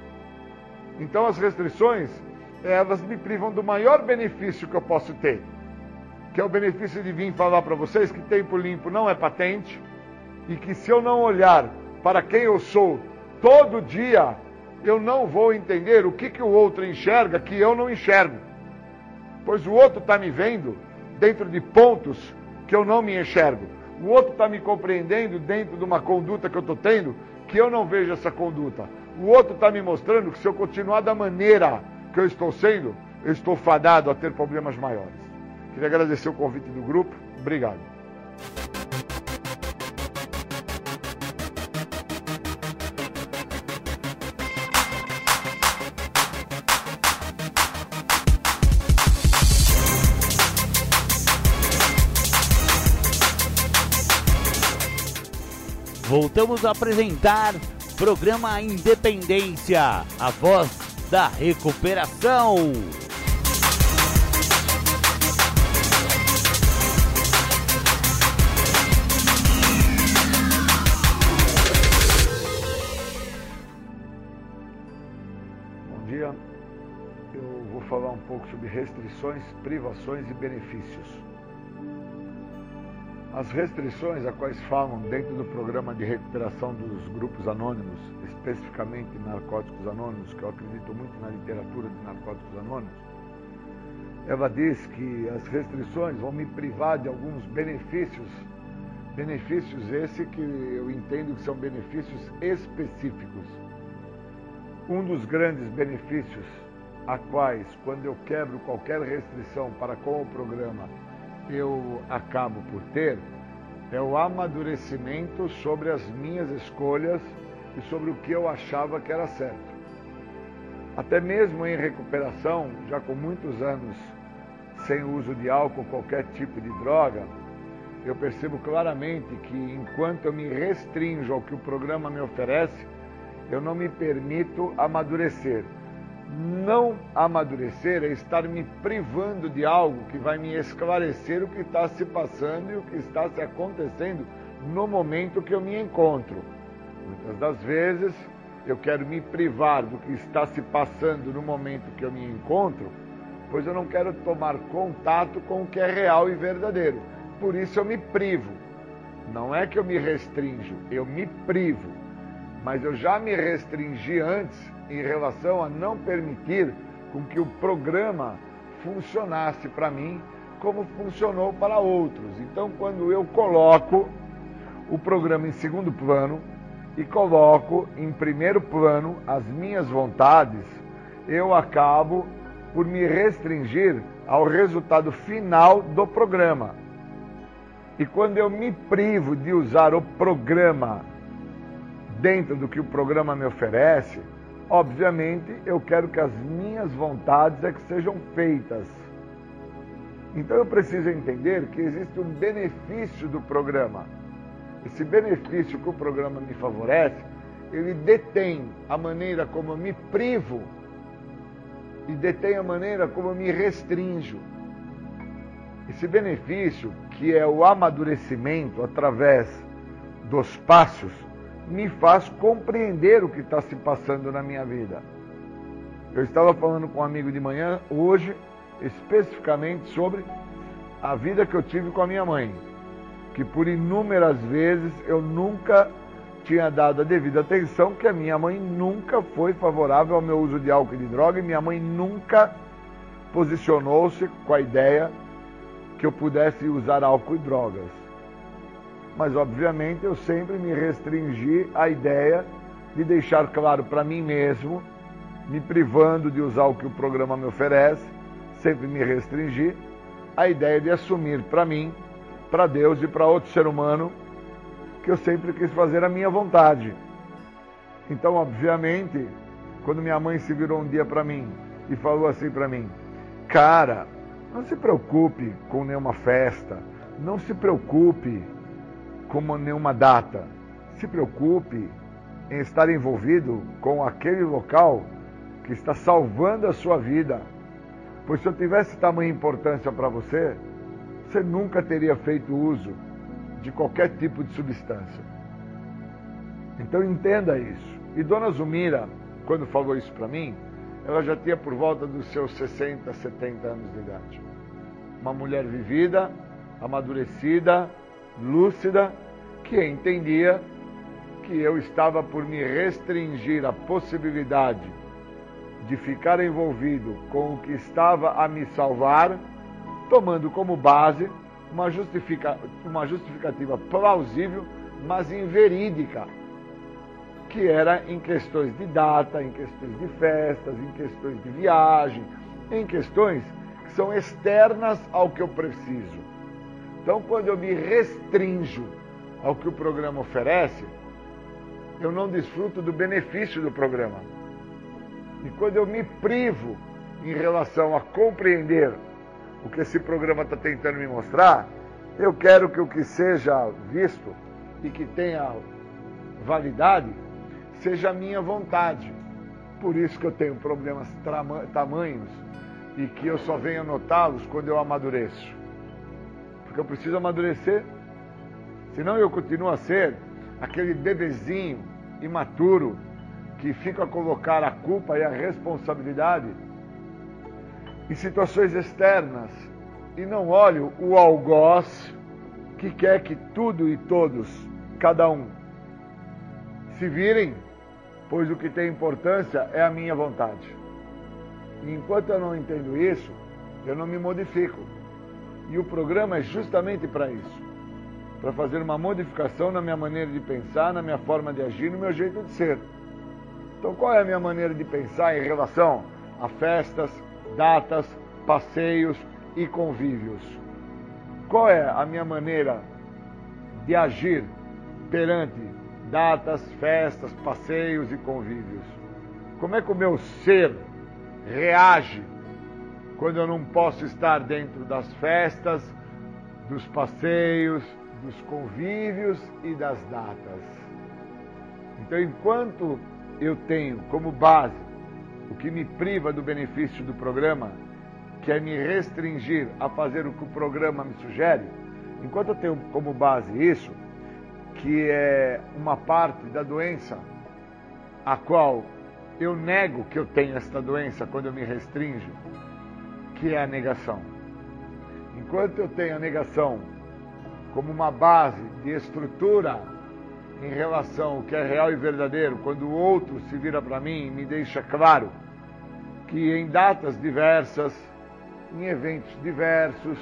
Speaker 5: Então as restrições, elas me privam do maior benefício que eu posso ter, que é o benefício de vir falar para vocês que tempo limpo não é patente e que se eu não olhar para quem eu sou todo dia, eu não vou entender o que, que o outro enxerga que eu não enxergo. Pois o outro está me vendo dentro de pontos que eu não me enxergo. O outro está me compreendendo dentro de uma conduta que eu estou tendo que eu não vejo essa conduta. O outro está me mostrando que se eu continuar da maneira que eu estou sendo, eu estou fadado a ter problemas maiores. Queria agradecer o convite do grupo. Obrigado.
Speaker 1: Voltamos a apresentar programa Independência, a voz da recuperação.
Speaker 5: Bom dia. Eu vou falar um pouco sobre restrições, privações e benefícios. As restrições a quais falam dentro do programa de recuperação dos grupos anônimos, especificamente Narcóticos Anônimos, que eu acredito muito na literatura de Narcóticos Anônimos, ela diz que as restrições vão me privar de alguns benefícios, benefícios esse que eu entendo que são benefícios específicos. Um dos grandes benefícios a quais, quando eu quebro qualquer restrição para com o programa, eu acabo por ter é o amadurecimento sobre as minhas escolhas e sobre o que eu achava que era certo. Até mesmo em recuperação, já com muitos anos sem uso de álcool, qualquer tipo de droga, eu percebo claramente que enquanto eu me restringo ao que o programa me oferece, eu não me permito amadurecer não amadurecer é estar me privando de algo que vai me esclarecer o que está se passando e o que está se acontecendo no momento que eu me encontro. Muitas das vezes eu quero me privar do que está se passando no momento que eu me encontro, pois eu não quero tomar contato com o que é real e verdadeiro. Por isso eu me privo. Não é que eu me restringo, eu me privo. Mas eu já me restringi antes em relação a não permitir com que o programa funcionasse para mim como funcionou para outros. Então, quando eu coloco o programa em segundo plano e coloco em primeiro plano as minhas vontades, eu acabo por me restringir ao resultado final do programa. E quando eu me privo de usar o programa dentro do que o programa me oferece, obviamente eu quero que as minhas vontades é que sejam feitas. Então eu preciso entender que existe um benefício do programa. Esse benefício que o programa me favorece, ele detém a maneira como eu me privo e detém a maneira como eu me restrinjo. Esse benefício, que é o amadurecimento através dos passos, me faz compreender o que está se passando na minha vida. Eu estava falando com um amigo de manhã, hoje, especificamente sobre a vida que eu tive com a minha mãe, que por inúmeras vezes eu nunca tinha dado a devida atenção, que a minha mãe nunca foi favorável ao meu uso de álcool e de droga, e minha mãe nunca posicionou-se com a ideia que eu pudesse usar álcool e drogas. Mas, obviamente, eu sempre me restringi à ideia de deixar claro para mim mesmo, me privando de usar o que o programa me oferece, sempre me restringi a ideia de assumir para mim, para Deus e para outro ser humano que eu sempre quis fazer a minha vontade. Então, obviamente, quando minha mãe se virou um dia para mim e falou assim para mim: "Cara, não se preocupe com nenhuma festa, não se preocupe com nenhuma data. Se preocupe em estar envolvido com aquele local que está salvando a sua vida. Pois se eu tivesse tamanha importância para você, você nunca teria feito uso de qualquer tipo de substância. Então entenda isso. E Dona Zumira, quando falou isso para mim, ela já tinha por volta dos seus 60, 70 anos de idade. Uma mulher vivida, amadurecida, lúcida, que entendia que eu estava por me restringir a possibilidade de ficar envolvido com o que estava a me salvar, tomando como base uma, justifica, uma justificativa plausível, mas inverídica que era em questões de data, em questões de festas, em questões de viagem, em questões que são externas ao que eu preciso. Então, quando eu me restringo ao que o programa oferece, eu não desfruto do benefício do programa. E quando eu me privo em relação a compreender o que esse programa está tentando me mostrar, eu quero que o que seja visto e que tenha validade seja a minha vontade. Por isso que eu tenho problemas tamanhos e que eu só venho notá-los quando eu amadureço. Porque eu preciso amadurecer, senão eu continuo a ser aquele bebezinho imaturo que fica a colocar a culpa e a responsabilidade em situações externas e não olho o algoz que quer que tudo e todos, cada um, se virem pois o que tem importância é a minha vontade. E enquanto eu não entendo isso, eu não me modifico. E o programa é justamente para isso para fazer uma modificação na minha maneira de pensar, na minha forma de agir, no meu jeito de ser. Então, qual é a minha maneira de pensar em relação a festas, datas, passeios e convívios? Qual é a minha maneira de agir perante datas, festas, passeios e convívios. Como é que o meu ser reage quando eu não posso estar dentro das festas, dos passeios, dos convívios e das datas? Então, enquanto eu tenho como base o que me priva do benefício do programa, que é me restringir a fazer o que o programa me sugere, enquanto eu tenho como base isso, que é uma parte da doença a qual eu nego que eu tenho esta doença quando eu me restringo, que é a negação. Enquanto eu tenho a negação como uma base de estrutura em relação ao que é real e verdadeiro, quando o outro se vira para mim e me deixa claro que em datas diversas, em eventos diversos,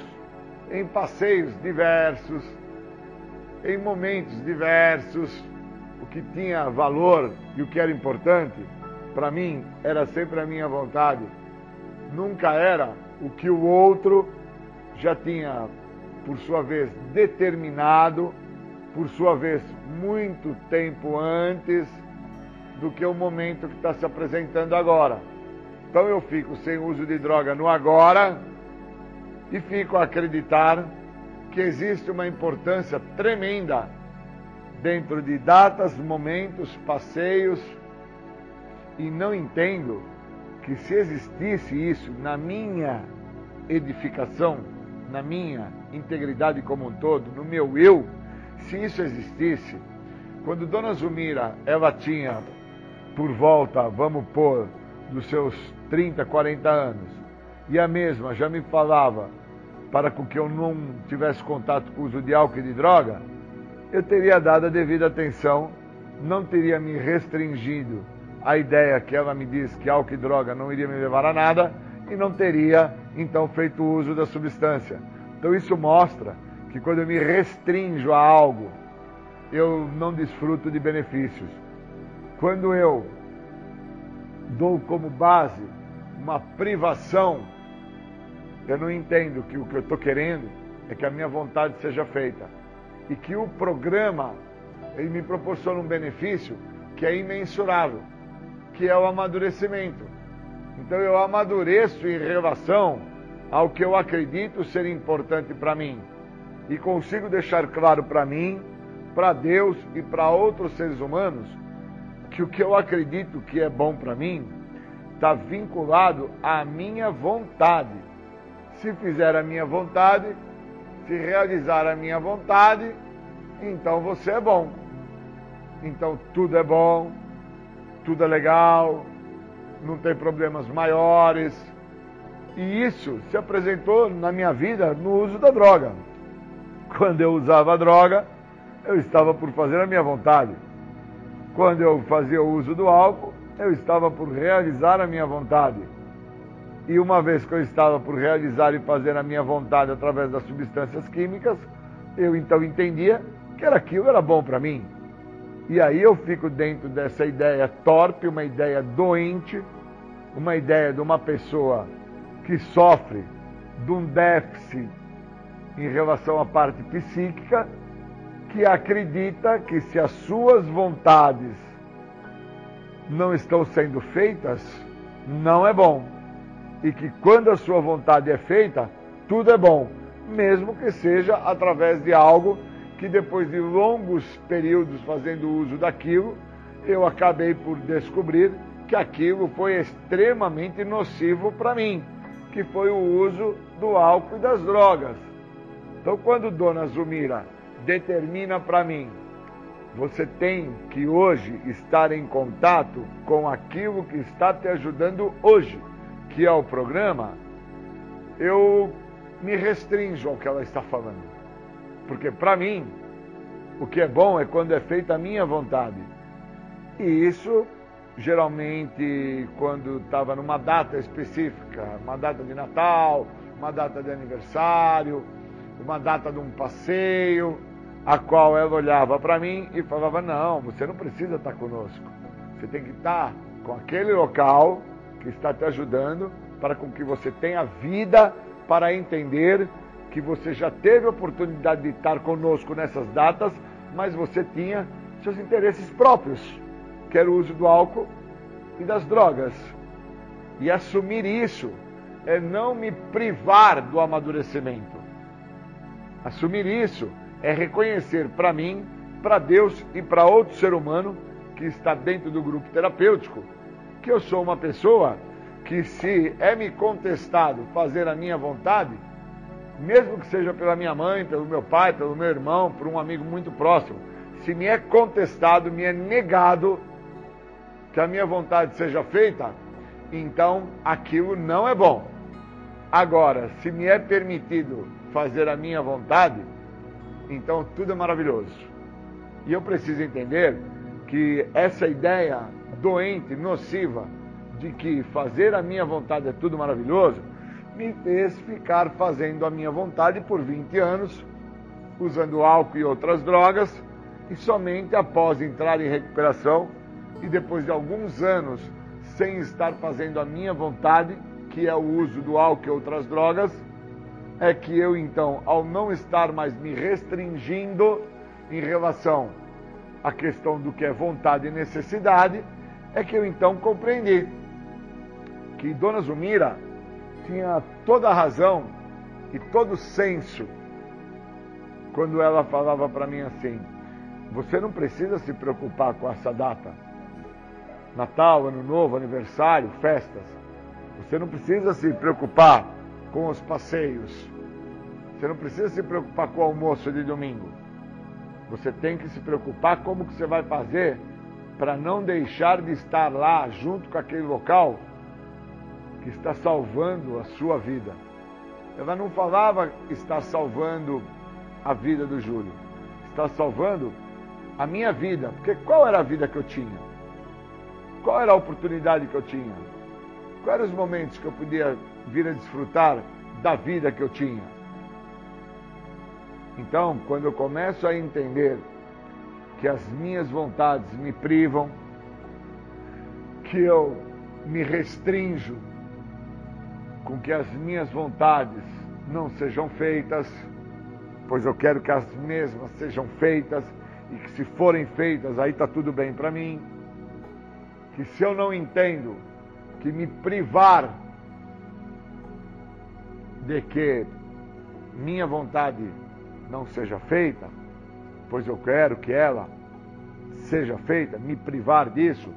Speaker 5: em passeios diversos, em momentos diversos, o que tinha valor e o que era importante, para mim, era sempre a minha vontade. Nunca era o que o outro já tinha por sua vez, determinado, por sua vez, muito tempo antes do que o momento que está se apresentando agora. Então eu fico sem uso de droga no agora e fico a acreditar que existe uma importância tremenda dentro de datas, momentos, passeios e não entendo que se existisse isso na minha edificação, na minha integridade como um todo, no meu eu, se isso existisse, quando Dona Zumira, ela tinha por volta, vamos pôr, dos seus 30, 40 anos, e a mesma já me falava para que eu não tivesse contato com o uso de álcool e de droga, eu teria dado a devida atenção, não teria me restringido à ideia que ela me disse que álcool e droga não iria me levar a nada e não teria então feito uso da substância. Então isso mostra que quando eu me restringo a algo, eu não desfruto de benefícios. Quando eu dou como base uma privação, eu não entendo que o que eu estou querendo é que a minha vontade seja feita e que o programa ele me proporciona um benefício que é imensurável, que é o amadurecimento. Então eu amadureço em relação ao que eu acredito ser importante para mim e consigo deixar claro para mim, para Deus e para outros seres humanos que o que eu acredito que é bom para mim está vinculado à minha vontade. Se fizer a minha vontade, se realizar a minha vontade, então você é bom. Então tudo é bom, tudo é legal, não tem problemas maiores. E isso se apresentou na minha vida no uso da droga. Quando eu usava a droga, eu estava por fazer a minha vontade. Quando eu fazia o uso do álcool, eu estava por realizar a minha vontade. E uma vez que eu estava por realizar e fazer a minha vontade através das substâncias químicas, eu então entendia que era aquilo era bom para mim. E aí eu fico dentro dessa ideia torpe, uma ideia doente, uma ideia de uma pessoa que sofre de um déficit em relação à parte psíquica que acredita que se as suas vontades não estão sendo feitas, não é bom. E que quando a sua vontade é feita, tudo é bom, mesmo que seja através de algo que depois de longos períodos fazendo uso daquilo, eu acabei por descobrir que aquilo foi extremamente nocivo para mim, que foi o uso do álcool e das drogas. Então, quando Dona Zumira determina para mim. Você tem que hoje estar em contato com aquilo que está te ajudando hoje, que é o programa. Eu me restringo ao que ela está falando. Porque para mim, o que é bom é quando é feita a minha vontade. E isso, geralmente, quando estava numa data específica, uma data de Natal, uma data de aniversário, uma data de um passeio, a qual ela olhava para mim e falava: Não, você não precisa estar conosco. Você tem que estar com aquele local que está te ajudando para com que você tenha vida para entender que você já teve a oportunidade de estar conosco nessas datas, mas você tinha seus interesses próprios, que era o uso do álcool e das drogas. E assumir isso é não me privar do amadurecimento. Assumir isso é reconhecer para mim, para Deus e para outro ser humano que está dentro do grupo terapêutico que eu sou uma pessoa que, se é me contestado fazer a minha vontade, mesmo que seja pela minha mãe, pelo meu pai, pelo meu irmão, por um amigo muito próximo, se me é contestado, me é negado que a minha vontade seja feita, então aquilo não é bom. Agora, se me é permitido fazer a minha vontade, então tudo é maravilhoso. E eu preciso entender que essa ideia doente, nociva, de que fazer a minha vontade é tudo maravilhoso, me fez ficar fazendo a minha vontade por 20 anos, usando álcool e outras drogas, e somente após entrar em recuperação e depois de alguns anos sem estar fazendo a minha vontade, que é o uso do álcool e outras drogas, é que eu então, ao não estar mais me restringindo em relação à questão do que é vontade e necessidade, é que eu então compreendi que Dona Zumira tinha toda a razão e todo o senso quando ela falava para mim assim: você não precisa se preocupar com essa data. Natal, Ano Novo, aniversário, festas. Você não precisa se preocupar com os passeios. Você não precisa se preocupar com o almoço de domingo. Você tem que se preocupar como que você vai fazer para não deixar de estar lá junto com aquele local que está salvando a sua vida. Ela não falava estar salvando a vida do Júlio, está salvando a minha vida. Porque qual era a vida que eu tinha? Qual era a oportunidade que eu tinha? Quais eram os momentos que eu podia vir a desfrutar da vida que eu tinha? Então, quando eu começo a entender que as minhas vontades me privam, que eu me restrinjo com que as minhas vontades não sejam feitas, pois eu quero que as mesmas sejam feitas e que se forem feitas aí está tudo bem para mim. Que se eu não entendo que me privar de que minha vontade não seja feita, pois eu quero que ela seja feita, me privar disso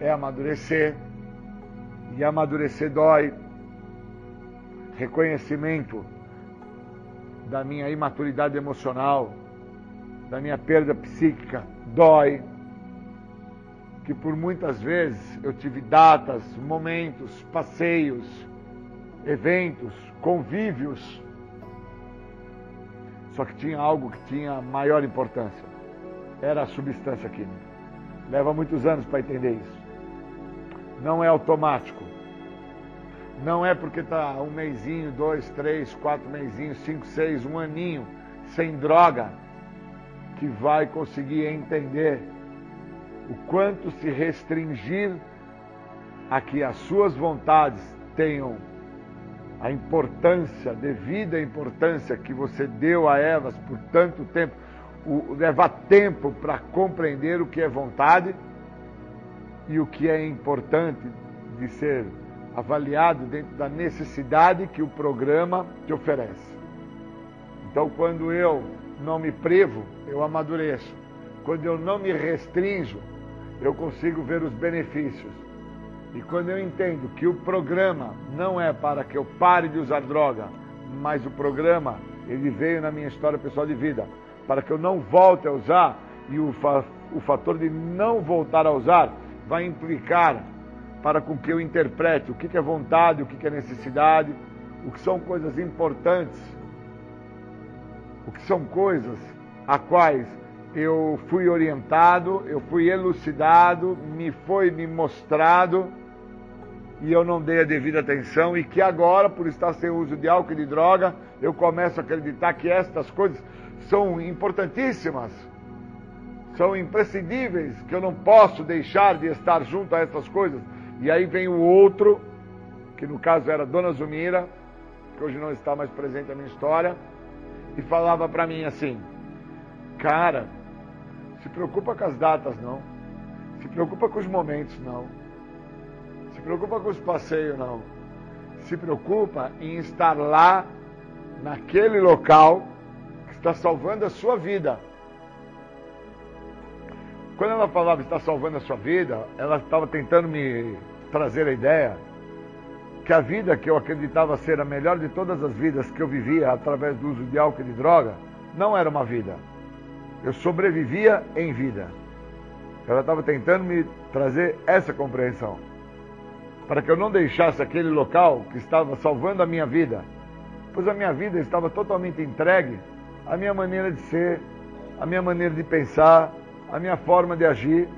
Speaker 5: é amadurecer. E amadurecer dói. Reconhecimento da minha imaturidade emocional, da minha perda psíquica, dói. Que por muitas vezes eu tive datas, momentos, passeios, eventos, convívios. Só que tinha algo que tinha maior importância. Era a substância química. Leva muitos anos para entender isso. Não é automático. Não é porque está um mêsinho, dois, três, quatro mêsinhos, cinco, seis, um aninho sem droga que vai conseguir entender o quanto se restringir a que as suas vontades tenham a importância, devida importância que você deu a elas por tanto tempo, o, tempo para compreender o que é vontade e o que é importante de ser avaliado dentro da necessidade que o programa te oferece. Então, quando eu não me privo, eu amadureço. Quando eu não me restringo, eu consigo ver os benefícios. E quando eu entendo que o programa não é para que eu pare de usar droga, mas o programa, ele veio na minha história pessoal de vida, para que eu não volte a usar, e o, fa o fator de não voltar a usar vai implicar para com que eu interprete o que é vontade, o que é necessidade, o que são coisas importantes, o que são coisas a quais eu fui orientado, eu fui elucidado, me foi me mostrado e eu não dei a devida atenção e que agora, por estar sem uso de álcool e de droga, eu começo a acreditar que estas coisas são importantíssimas são imprescindíveis, que eu não posso deixar de estar junto a essas coisas. E aí vem o outro, que no caso era Dona Zumira, que hoje não está mais presente na minha história, e falava para mim assim: Cara, se preocupa com as datas, não. Se preocupa com os momentos, não. Se preocupa com os passeios, não. Se preocupa em estar lá, naquele local, que está salvando a sua vida quando ela falava está salvando a sua vida, ela estava tentando me trazer a ideia que a vida que eu acreditava ser a melhor de todas as vidas que eu vivia através do uso de álcool e de droga, não era uma vida. Eu sobrevivia em vida. Ela estava tentando me trazer essa compreensão. Para que eu não deixasse aquele local que estava salvando a minha vida, pois a minha vida estava totalmente entregue à minha maneira de ser, à minha maneira de pensar, a minha forma de agir.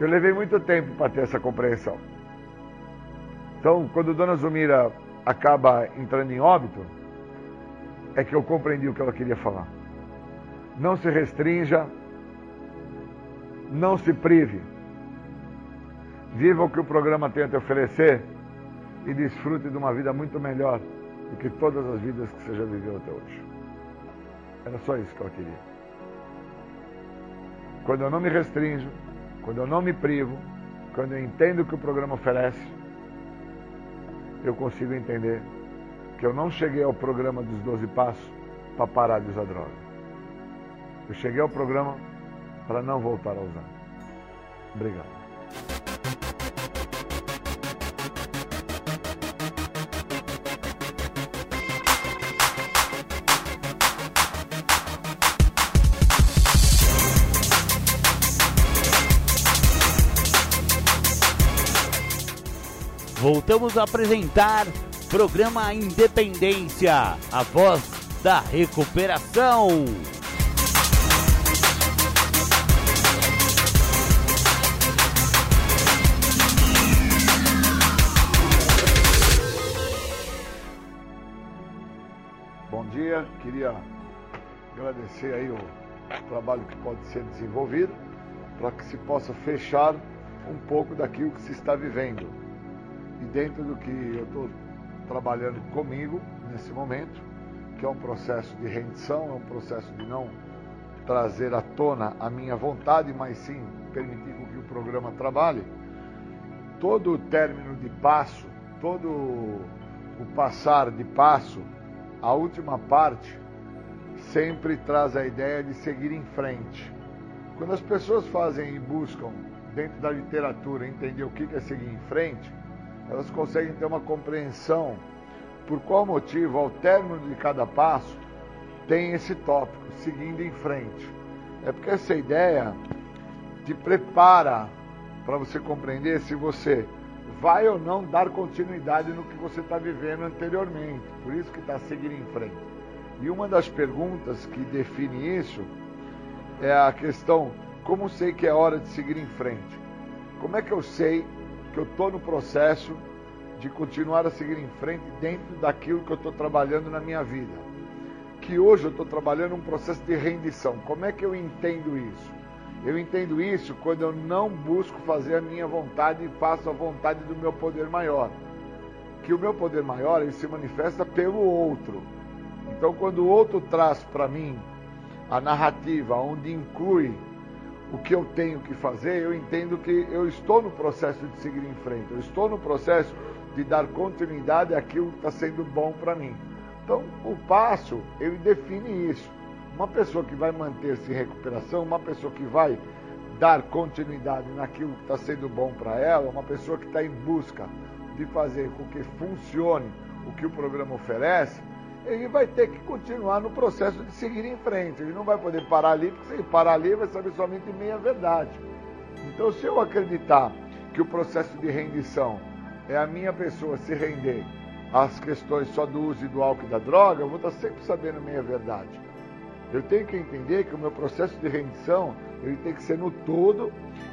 Speaker 5: Eu levei muito tempo para ter essa compreensão. Então, quando Dona Zumira acaba entrando em óbito, é que eu compreendi o que ela queria falar. Não se restrinja, não se prive. Viva o que o programa tem a te oferecer e desfrute de uma vida muito melhor do que todas as vidas que você já viveu até hoje. Era só isso que eu queria. Quando eu não me restringo, quando eu não me privo, quando eu entendo o que o programa oferece, eu consigo entender que eu não cheguei ao programa dos 12 passos para parar de usar droga. Eu cheguei ao programa para não voltar a usar. Obrigado.
Speaker 1: Voltamos a apresentar programa Independência, a voz da recuperação.
Speaker 5: Bom dia, queria agradecer aí o trabalho que pode ser desenvolvido para que se possa fechar um pouco daquilo que se está vivendo. E dentro do que eu estou trabalhando comigo nesse momento, que é um processo de rendição, é um processo de não trazer à tona a minha vontade, mas sim permitir que o programa trabalhe. Todo o término de passo, todo o passar de passo, a última parte sempre traz a ideia de seguir em frente. Quando as pessoas fazem e buscam dentro da literatura entender o que é seguir em frente, elas conseguem ter uma compreensão por qual motivo, ao término de cada passo, tem esse tópico, seguindo em frente. É porque essa ideia te prepara para você compreender se você vai ou não dar continuidade no que você está vivendo anteriormente. Por isso que está seguindo em frente. E uma das perguntas que define isso é a questão: como sei que é hora de seguir em frente? Como é que eu sei que eu estou no processo de continuar a seguir em frente dentro daquilo que eu estou trabalhando na minha vida. Que hoje eu estou trabalhando um processo de rendição. Como é que eu entendo isso? Eu entendo isso quando eu não busco fazer a minha vontade e faço a vontade do meu poder maior. Que o meu poder maior ele se manifesta pelo outro. Então, quando o outro traz para mim a narrativa onde inclui o que eu tenho que fazer, eu entendo que eu estou no processo de seguir em frente, eu estou no processo de dar continuidade àquilo que está sendo bom para mim. Então, o passo, ele define isso. Uma pessoa que vai manter-se em recuperação, uma pessoa que vai dar continuidade naquilo que está sendo bom para ela, uma pessoa que está em busca de fazer com que funcione o que o programa oferece, ele vai ter que continuar no processo de seguir em frente. Ele não vai poder parar ali, porque se ele parar ali, vai saber somente meia verdade. Então, se eu acreditar que o processo de rendição é a minha pessoa se render às questões só do uso e do álcool e da droga, eu vou estar sempre sabendo meia verdade. Eu tenho que entender que o meu processo de rendição ele tem que ser no todo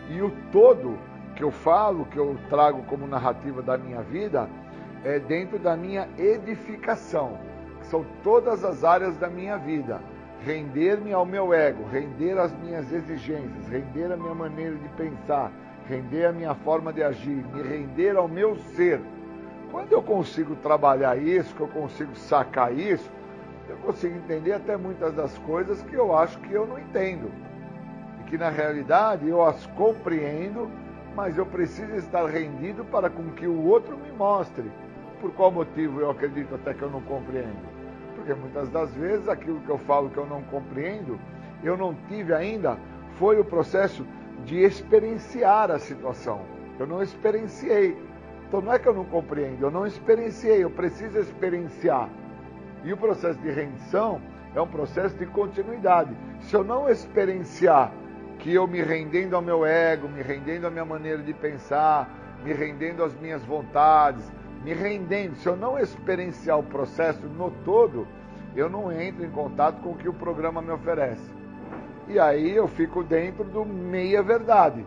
Speaker 5: e o todo que eu falo, que eu trago como narrativa da minha vida, é dentro da minha edificação, são todas as áreas da minha vida. Render-me ao meu ego, render às minhas exigências, render a minha maneira de pensar, render a minha forma de agir, me render ao meu ser. Quando eu consigo trabalhar isso, que eu consigo sacar isso, eu consigo entender até muitas das coisas que eu acho que eu não entendo. E que na realidade eu as compreendo, mas eu preciso estar rendido para com que o outro me mostre. Por qual motivo eu acredito até que eu não compreendo? Porque muitas das vezes aquilo que eu falo que eu não compreendo, eu não tive ainda, foi o processo de experienciar a situação. Eu não experienciei. Então não é que eu não compreendo, eu não experienciei, eu preciso experienciar. E o processo de rendição é um processo de continuidade. Se eu não experienciar que eu me rendendo ao meu ego, me rendendo à minha maneira de pensar, me rendendo às minhas vontades, me rendendo, se eu não experienciar o processo no todo, eu não entro em contato com o que o programa me oferece. E aí eu fico dentro do meia verdade.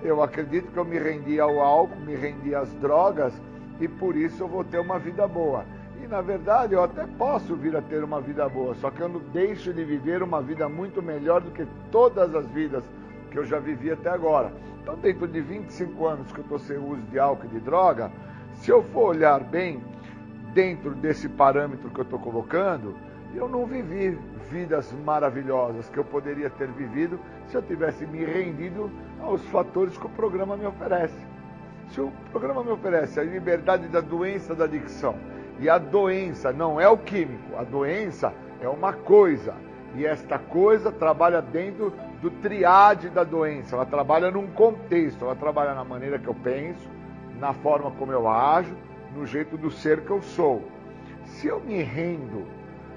Speaker 5: Eu acredito que eu me rendi ao álcool, me rendi às drogas e por isso eu vou ter uma vida boa. E na verdade eu até posso vir a ter uma vida boa, só que eu não deixo de viver uma vida muito melhor do que todas as vidas que eu já vivi até agora. Então, dentro de 25 anos que eu estou sem uso de álcool e de droga, se eu for olhar bem, dentro desse parâmetro que eu estou colocando, eu não vivi vidas maravilhosas que eu poderia ter vivido se eu tivesse me rendido aos fatores que o programa me oferece. Se o programa me oferece a liberdade da doença da adicção, e a doença não é o químico, a doença é uma coisa, e esta coisa trabalha dentro do triade da doença, ela trabalha num contexto, ela trabalha na maneira que eu penso, na forma como eu ajo, no jeito do ser que eu sou. Se eu me rendo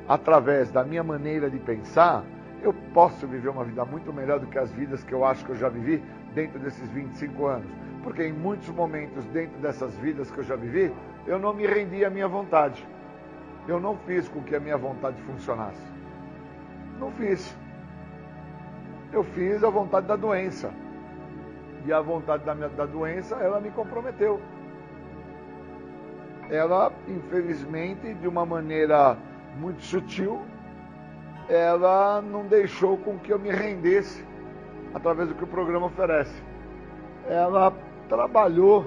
Speaker 5: através da minha maneira de pensar, eu posso viver uma vida muito melhor do que as vidas que eu acho que eu já vivi dentro desses 25 anos. Porque em muitos momentos dentro dessas vidas que eu já vivi, eu não me rendi à minha vontade. Eu não fiz com que a minha vontade funcionasse. Não fiz. Eu fiz a vontade da doença. E a vontade da, minha, da doença, ela me comprometeu. Ela, infelizmente, de uma maneira muito sutil, ela não deixou com que eu me rendesse através do que o programa oferece. Ela trabalhou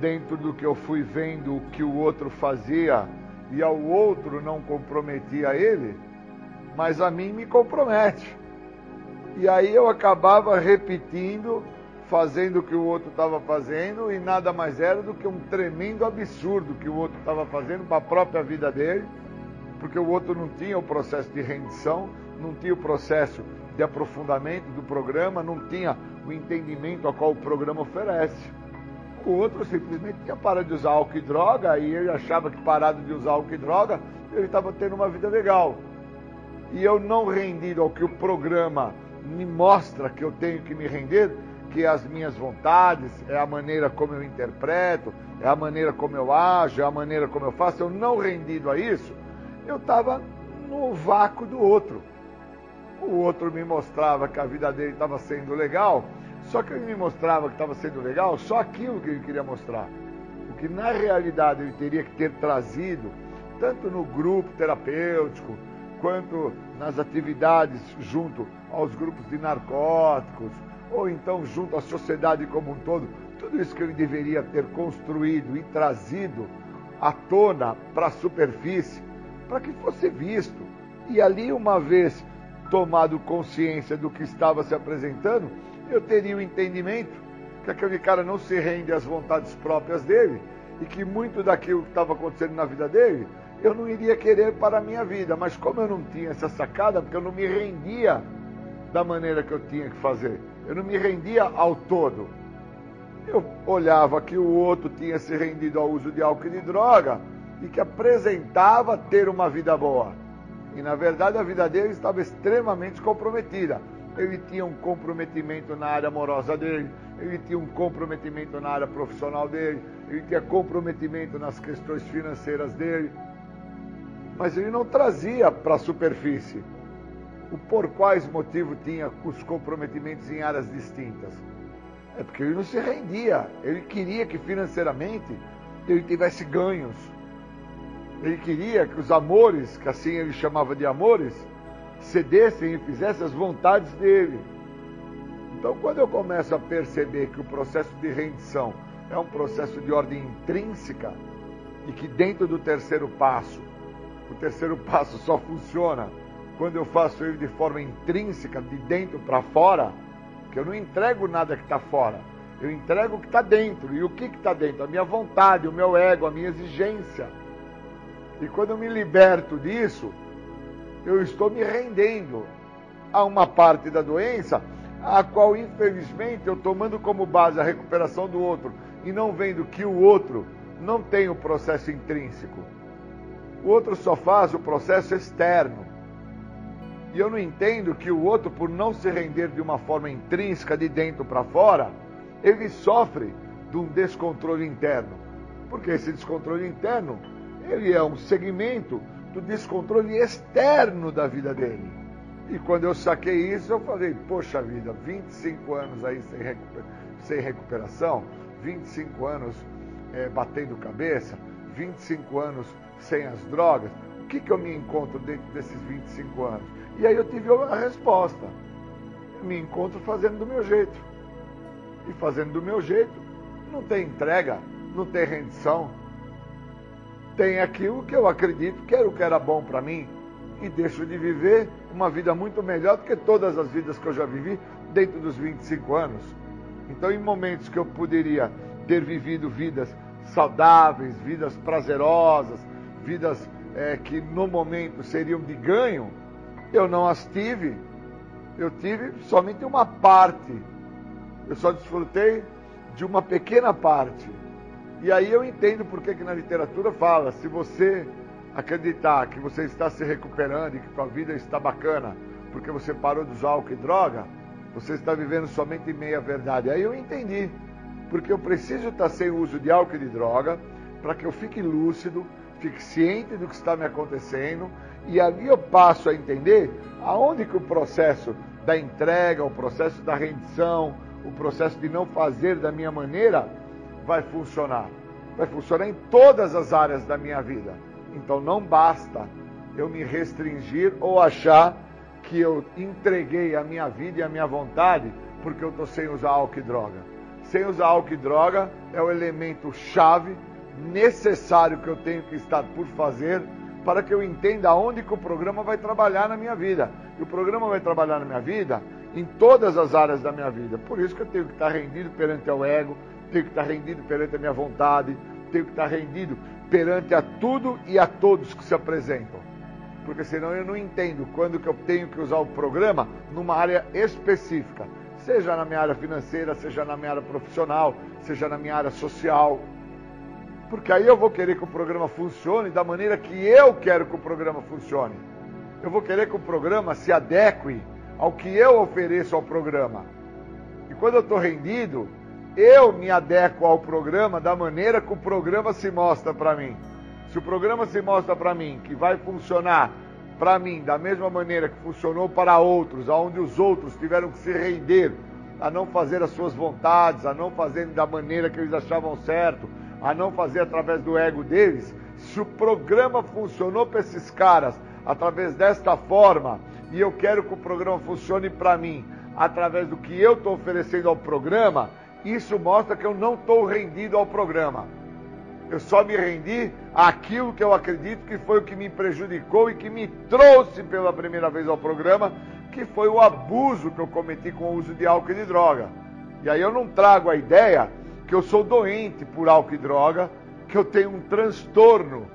Speaker 5: dentro do que eu fui vendo o que o outro fazia e ao outro não comprometia ele, mas a mim me compromete. E aí eu acabava repetindo, fazendo o que o outro estava fazendo e nada mais era do que um tremendo absurdo que o outro estava fazendo para a própria vida dele porque o outro não tinha o processo de rendição, não tinha o processo de aprofundamento do programa, não tinha o entendimento a qual o programa oferece. O outro simplesmente tinha parado de usar álcool e droga e ele achava que parado de usar álcool e droga, ele estava tendo uma vida legal. E eu não rendido ao que o programa me mostra que eu tenho que me render, que as minhas vontades, é a maneira como eu interpreto, é a maneira como eu ajo, é a maneira como eu faço, eu não rendido a isso, eu estava no vácuo do outro. O outro me mostrava que a vida dele estava sendo legal, só que ele me mostrava que estava sendo legal só aquilo que ele queria mostrar. O que na realidade ele teria que ter trazido, tanto no grupo terapêutico, quanto nas atividades junto aos grupos de narcóticos, ou então junto à sociedade como um todo, tudo isso que ele deveria ter construído e trazido à tona para a superfície, para que fosse visto. E ali, uma vez tomado consciência do que estava se apresentando, eu teria o entendimento que aquele cara não se rende às vontades próprias dele e que muito daquilo que estava acontecendo na vida dele eu não iria querer para a minha vida. Mas como eu não tinha essa sacada, porque eu não me rendia da maneira que eu tinha que fazer, eu não me rendia ao todo. Eu olhava que o outro tinha se rendido ao uso de álcool e de droga, e que apresentava ter uma vida boa. E na verdade a vida dele estava extremamente comprometida. Ele tinha um comprometimento na área amorosa dele, ele tinha um comprometimento na área profissional dele, ele tinha comprometimento nas questões financeiras dele. Mas ele não trazia para a superfície o por quais motivos tinha os comprometimentos em áreas distintas. É porque ele não se rendia, ele queria que financeiramente ele tivesse ganhos ele queria que os amores, que assim ele chamava de amores, cedessem e fizessem as vontades dele. Então, quando eu começo a perceber que o processo de rendição é um processo de ordem intrínseca e que dentro do terceiro passo, o terceiro passo só funciona quando eu faço ele de forma intrínseca, de dentro para fora, que eu não entrego nada que está fora, eu entrego o que está dentro. E o que está dentro? A minha vontade, o meu ego, a minha exigência. E quando eu me liberto disso, eu estou me rendendo a uma parte da doença, a qual infelizmente eu tomando como base a recuperação do outro e não vendo que o outro não tem o processo intrínseco. O outro só faz o processo externo. E eu não entendo que o outro, por não se render de uma forma intrínseca de dentro para fora, ele sofre de um descontrole interno. Porque esse descontrole interno ele é um segmento do descontrole externo da vida dele. E quando eu saquei isso, eu falei, poxa vida, 25 anos aí sem, recuper sem recuperação, 25 anos é, batendo cabeça, 25 anos sem as drogas, o que, que eu me encontro dentro desses 25 anos? E aí eu tive a resposta. Eu me encontro fazendo do meu jeito. E fazendo do meu jeito, não tem entrega, não tem rendição, tem aquilo que eu acredito que era o que era bom para mim e deixo de viver uma vida muito melhor do que todas as vidas que eu já vivi dentro dos 25 anos. Então, em momentos que eu poderia ter vivido vidas saudáveis, vidas prazerosas, vidas é, que no momento seriam de ganho, eu não as tive. Eu tive somente uma parte. Eu só desfrutei de uma pequena parte. E aí eu entendo porque que na literatura fala, se você acreditar que você está se recuperando e que sua vida está bacana, porque você parou de usar álcool e droga, você está vivendo somente meia verdade. Aí eu entendi, porque eu preciso estar sem uso de álcool e de droga, para que eu fique lúcido, fique ciente do que está me acontecendo, e ali eu passo a entender aonde que o processo da entrega, o processo da rendição, o processo de não fazer da minha maneira vai funcionar. Vai funcionar em todas as áreas da minha vida. Então não basta eu me restringir ou achar que eu entreguei a minha vida e a minha vontade porque eu estou sem usar álcool e droga. Sem usar álcool e droga é o elemento chave necessário que eu tenho que estar por fazer para que eu entenda aonde que o programa vai trabalhar na minha vida. E o programa vai trabalhar na minha vida em todas as áreas da minha vida. Por isso que eu tenho que estar rendido perante o ego, tenho que estar rendido perante a minha vontade, tenho que estar rendido perante a tudo e a todos que se apresentam. Porque senão eu não entendo quando que eu tenho que usar o programa numa área específica, seja na minha área financeira, seja na minha área profissional, seja na minha área social. Porque aí eu vou querer que o programa funcione da maneira que eu quero que o programa funcione. Eu vou querer que o programa se adeque ao que eu ofereço ao programa. E quando eu estou rendido, eu me adequo ao programa da maneira que o programa se mostra para mim. Se o programa se mostra para mim que vai funcionar para mim da mesma maneira que funcionou para outros, aonde os outros tiveram que se render a não fazer as suas vontades, a não fazer da maneira que eles achavam certo, a não fazer através do ego deles, se o programa funcionou para esses caras através desta forma, e eu quero que o programa funcione para mim através do que eu estou oferecendo ao programa, isso mostra que eu não estou rendido ao programa. Eu só me rendi àquilo que eu acredito que foi o que me prejudicou e que me trouxe pela primeira vez ao programa, que foi o abuso que eu cometi com o uso de álcool e de droga. E aí eu não trago a ideia que eu sou doente por álcool e droga, que eu tenho um transtorno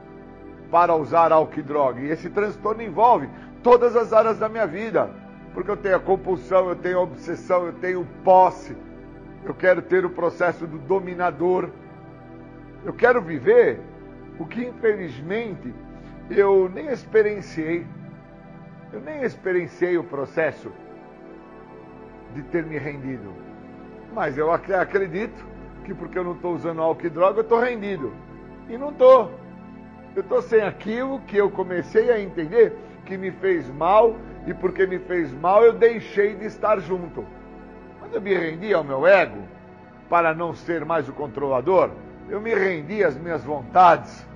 Speaker 5: para usar álcool e droga. E esse transtorno envolve todas as áreas da minha vida. Porque eu tenho a compulsão, eu tenho a obsessão, eu tenho posse, eu quero ter o processo do dominador. Eu quero viver o que infelizmente eu nem experienciei. Eu nem experienciei o processo de ter me rendido. Mas eu acredito que porque eu não estou usando álcool e droga, eu estou rendido. E não estou. Eu estou sem aquilo que eu comecei a entender que me fez mal e porque me fez mal eu deixei de estar junto. Quando eu me rendi ao meu ego, para não ser mais o controlador, eu me rendi às minhas vontades,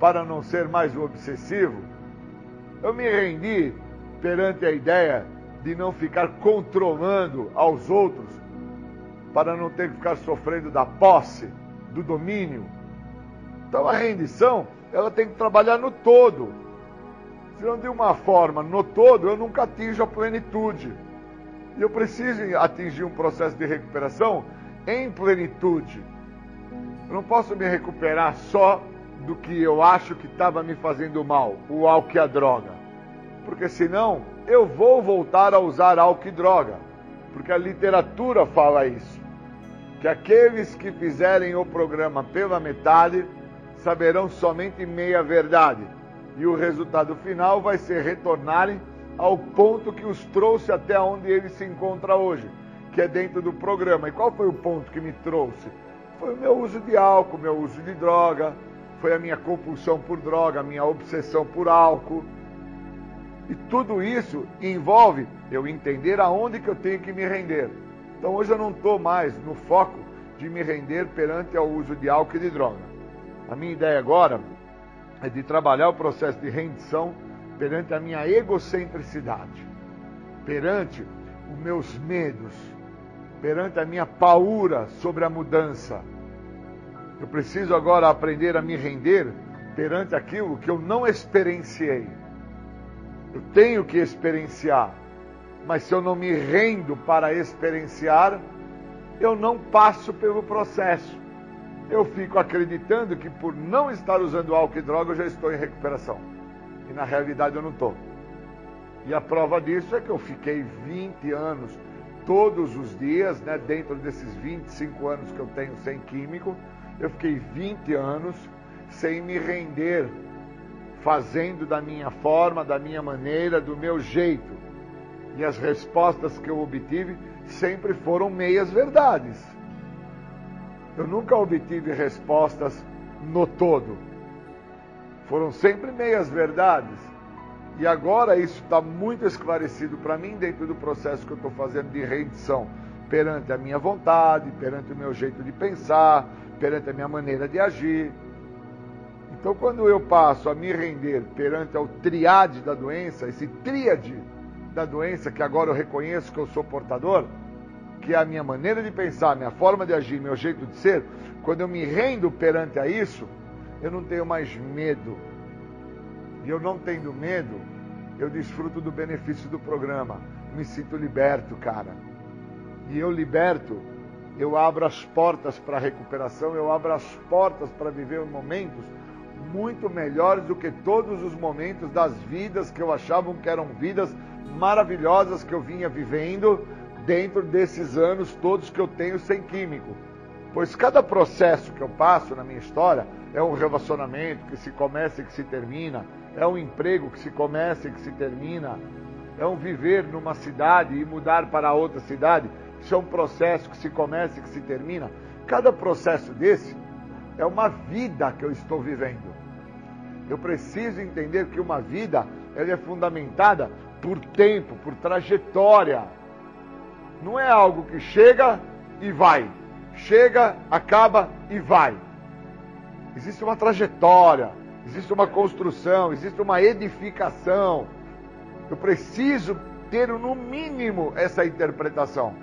Speaker 5: para não ser mais o obsessivo, eu me rendi perante a ideia de não ficar controlando aos outros, para não ter que ficar sofrendo da posse, do domínio. Então a rendição, ela tem que trabalhar no todo. Se não de uma forma no todo, eu nunca atinjo a plenitude. E eu preciso atingir um processo de recuperação em plenitude. Eu não posso me recuperar só do que eu acho que estava me fazendo mal, o álcool e a droga. Porque senão eu vou voltar a usar álcool e droga. Porque a literatura fala isso. Que aqueles que fizerem o programa pela metade saberão somente meia verdade. E o resultado final vai ser retornarem ao ponto que os trouxe até onde ele se encontra hoje, que é dentro do programa. E qual foi o ponto que me trouxe? Foi o meu uso de álcool, meu uso de droga, foi a minha compulsão por droga, a minha obsessão por álcool. E tudo isso envolve eu entender aonde que eu tenho que me render. Então hoje eu não estou mais no foco de me render perante ao uso de álcool e de droga. A minha ideia agora é de trabalhar o processo de rendição perante a minha egocentricidade, perante os meus medos, perante a minha paura sobre a mudança. Eu preciso agora aprender a me render perante aquilo que eu não experienciei. Eu tenho que experienciar, mas se eu não me rendo para experienciar, eu não passo pelo processo. Eu fico acreditando que por não estar usando álcool e droga eu já estou em recuperação. E na realidade eu não estou. E a prova disso é que eu fiquei 20 anos, todos os dias, né, dentro desses 25 anos que eu tenho sem químico, eu fiquei 20 anos sem me render, fazendo da minha forma, da minha maneira, do meu jeito. E as respostas que eu obtive sempre foram meias verdades. Eu nunca obtive respostas no todo. Foram sempre meias verdades. E agora isso está muito esclarecido para mim dentro do processo que eu estou fazendo de rendição perante a minha vontade, perante o meu jeito de pensar, perante a minha maneira de agir. Então, quando eu passo a me render perante o triade da doença, esse tríade da doença que agora eu reconheço que eu sou portador, que é a minha maneira de pensar, minha forma de agir, meu jeito de ser, quando eu me rendo perante a isso, eu não tenho mais medo. E eu não tendo medo, eu desfruto do benefício do programa. Me sinto liberto, cara. E eu liberto, eu abro as portas para a recuperação, eu abro as portas para viver momentos muito melhores do que todos os momentos das vidas que eu achava que eram vidas maravilhosas que eu vinha vivendo dentro desses anos todos que eu tenho sem químico. Pois cada processo que eu passo na minha história é um relacionamento que se começa e que se termina, é um emprego que se começa e que se termina, é um viver numa cidade e mudar para outra cidade. Isso é um processo que se começa e que se termina. Cada processo desse é uma vida que eu estou vivendo. Eu preciso entender que uma vida ela é fundamentada por tempo, por trajetória. Não é algo que chega e vai. Chega, acaba e vai. Existe uma trajetória, existe uma construção, existe uma edificação. Eu preciso ter no mínimo essa interpretação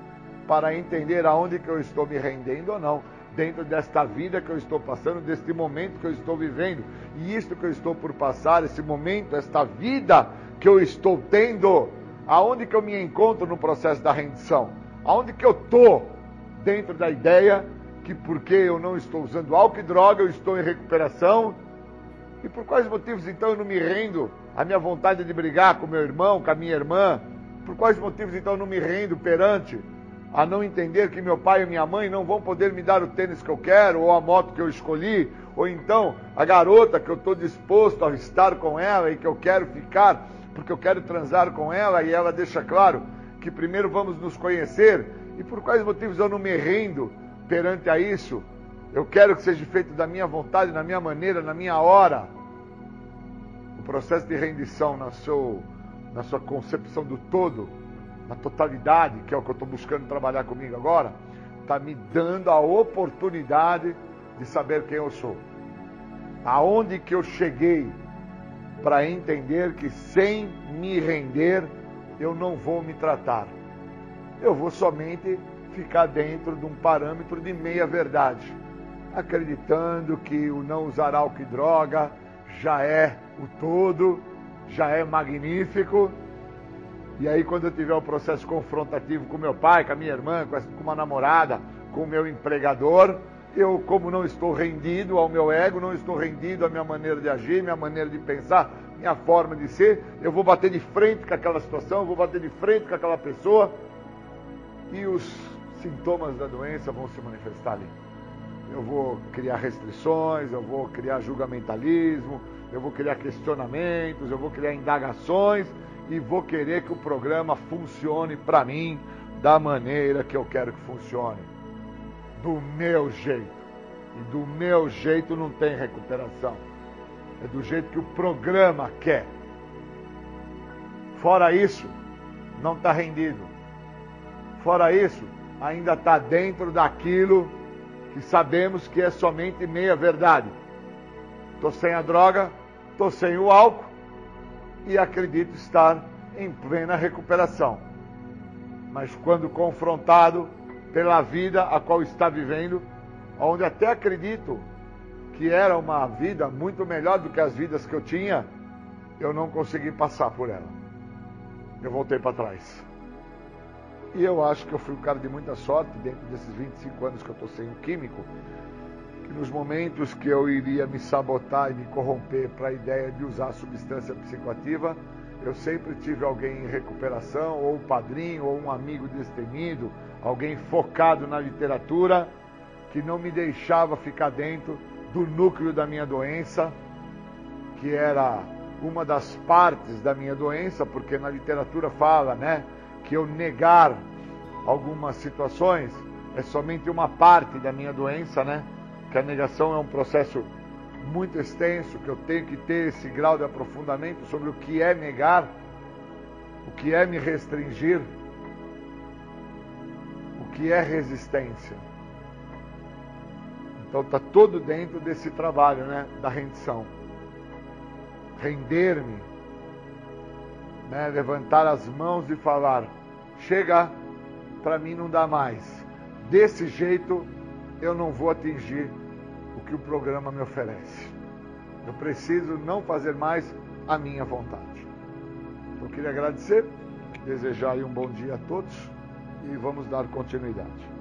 Speaker 5: para entender aonde que eu estou me rendendo ou não dentro desta vida que eu estou passando, deste momento que eu estou vivendo. E isto que eu estou por passar, esse momento, esta vida que eu estou tendo, aonde que eu me encontro no processo da rendição? Aonde que eu estou dentro da ideia que porque eu não estou usando álcool e droga, eu estou em recuperação? E por quais motivos então eu não me rendo à minha vontade de brigar com meu irmão, com a minha irmã? Por quais motivos então eu não me rendo perante a não entender que meu pai e minha mãe não vão poder me dar o tênis que eu quero, ou a moto que eu escolhi, ou então a garota que eu estou disposto a estar com ela e que eu quero ficar, porque eu quero transar com ela, e ela deixa claro que primeiro vamos nos conhecer, e por quais motivos eu não me rendo perante a isso? Eu quero que seja feito da minha vontade, na minha maneira, na minha hora. O processo de rendição na, na sua concepção do todo na totalidade, que é o que eu estou buscando trabalhar comigo agora, está me dando a oportunidade de saber quem eu sou. Aonde que eu cheguei para entender que sem me render eu não vou me tratar. Eu vou somente ficar dentro de um parâmetro de meia verdade, acreditando que o não usar álcool e droga já é o todo, já é magnífico e aí, quando eu tiver o um processo confrontativo com meu pai, com a minha irmã, com uma namorada, com o meu empregador, eu, como não estou rendido ao meu ego, não estou rendido à minha maneira de agir, minha maneira de pensar, minha forma de ser, eu vou bater de frente com aquela situação, vou bater de frente com aquela pessoa e os sintomas da doença vão se manifestar ali. Eu vou criar restrições, eu vou criar julgamentalismo, eu vou criar questionamentos, eu vou criar indagações e vou querer que o programa funcione para mim da maneira que eu quero que funcione. Do meu jeito. E do meu jeito não tem recuperação. É do jeito que o programa quer. Fora isso, não está rendido. Fora isso, ainda está dentro daquilo que sabemos que é somente meia verdade. Estou sem a droga, estou sem o álcool, e acredito estar em plena recuperação. Mas quando confrontado pela vida a qual está vivendo, onde até acredito que era uma vida muito melhor do que as vidas que eu tinha, eu não consegui passar por ela. Eu voltei para trás. E eu acho que eu fui um cara de muita sorte dentro desses 25 anos que eu estou sendo químico, que nos momentos que eu iria me sabotar e me corromper para a ideia de usar substância psicoativa, eu sempre tive alguém em recuperação, ou um padrinho, ou um amigo destemido, alguém focado na literatura, que não me deixava ficar dentro do núcleo da minha doença, que era uma das partes da minha doença, porque na literatura fala, né, que eu negar algumas situações é somente uma parte da minha doença, né? Que a negação é um processo muito extenso, que eu tenho que ter esse grau de aprofundamento sobre o que é negar, o que é me restringir, o que é resistência. Então está todo dentro desse trabalho, né, da rendição. Render-me, né, levantar as mãos e falar: chega, para mim não dá mais. Desse jeito eu não vou atingir o que o programa me oferece. Eu preciso não fazer mais a minha vontade. Eu queria agradecer, desejar um bom dia a todos e vamos dar continuidade.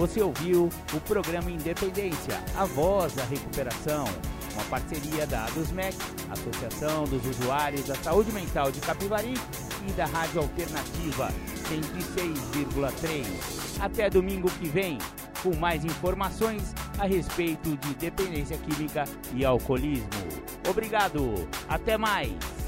Speaker 1: Você ouviu o programa Independência, a voz da recuperação, uma parceria da ADUSMEC, Associação dos Usuários da Saúde Mental de Capivari e da Rádio Alternativa 106,3. Até domingo que vem, com mais informações a respeito de dependência química e alcoolismo. Obrigado, até mais!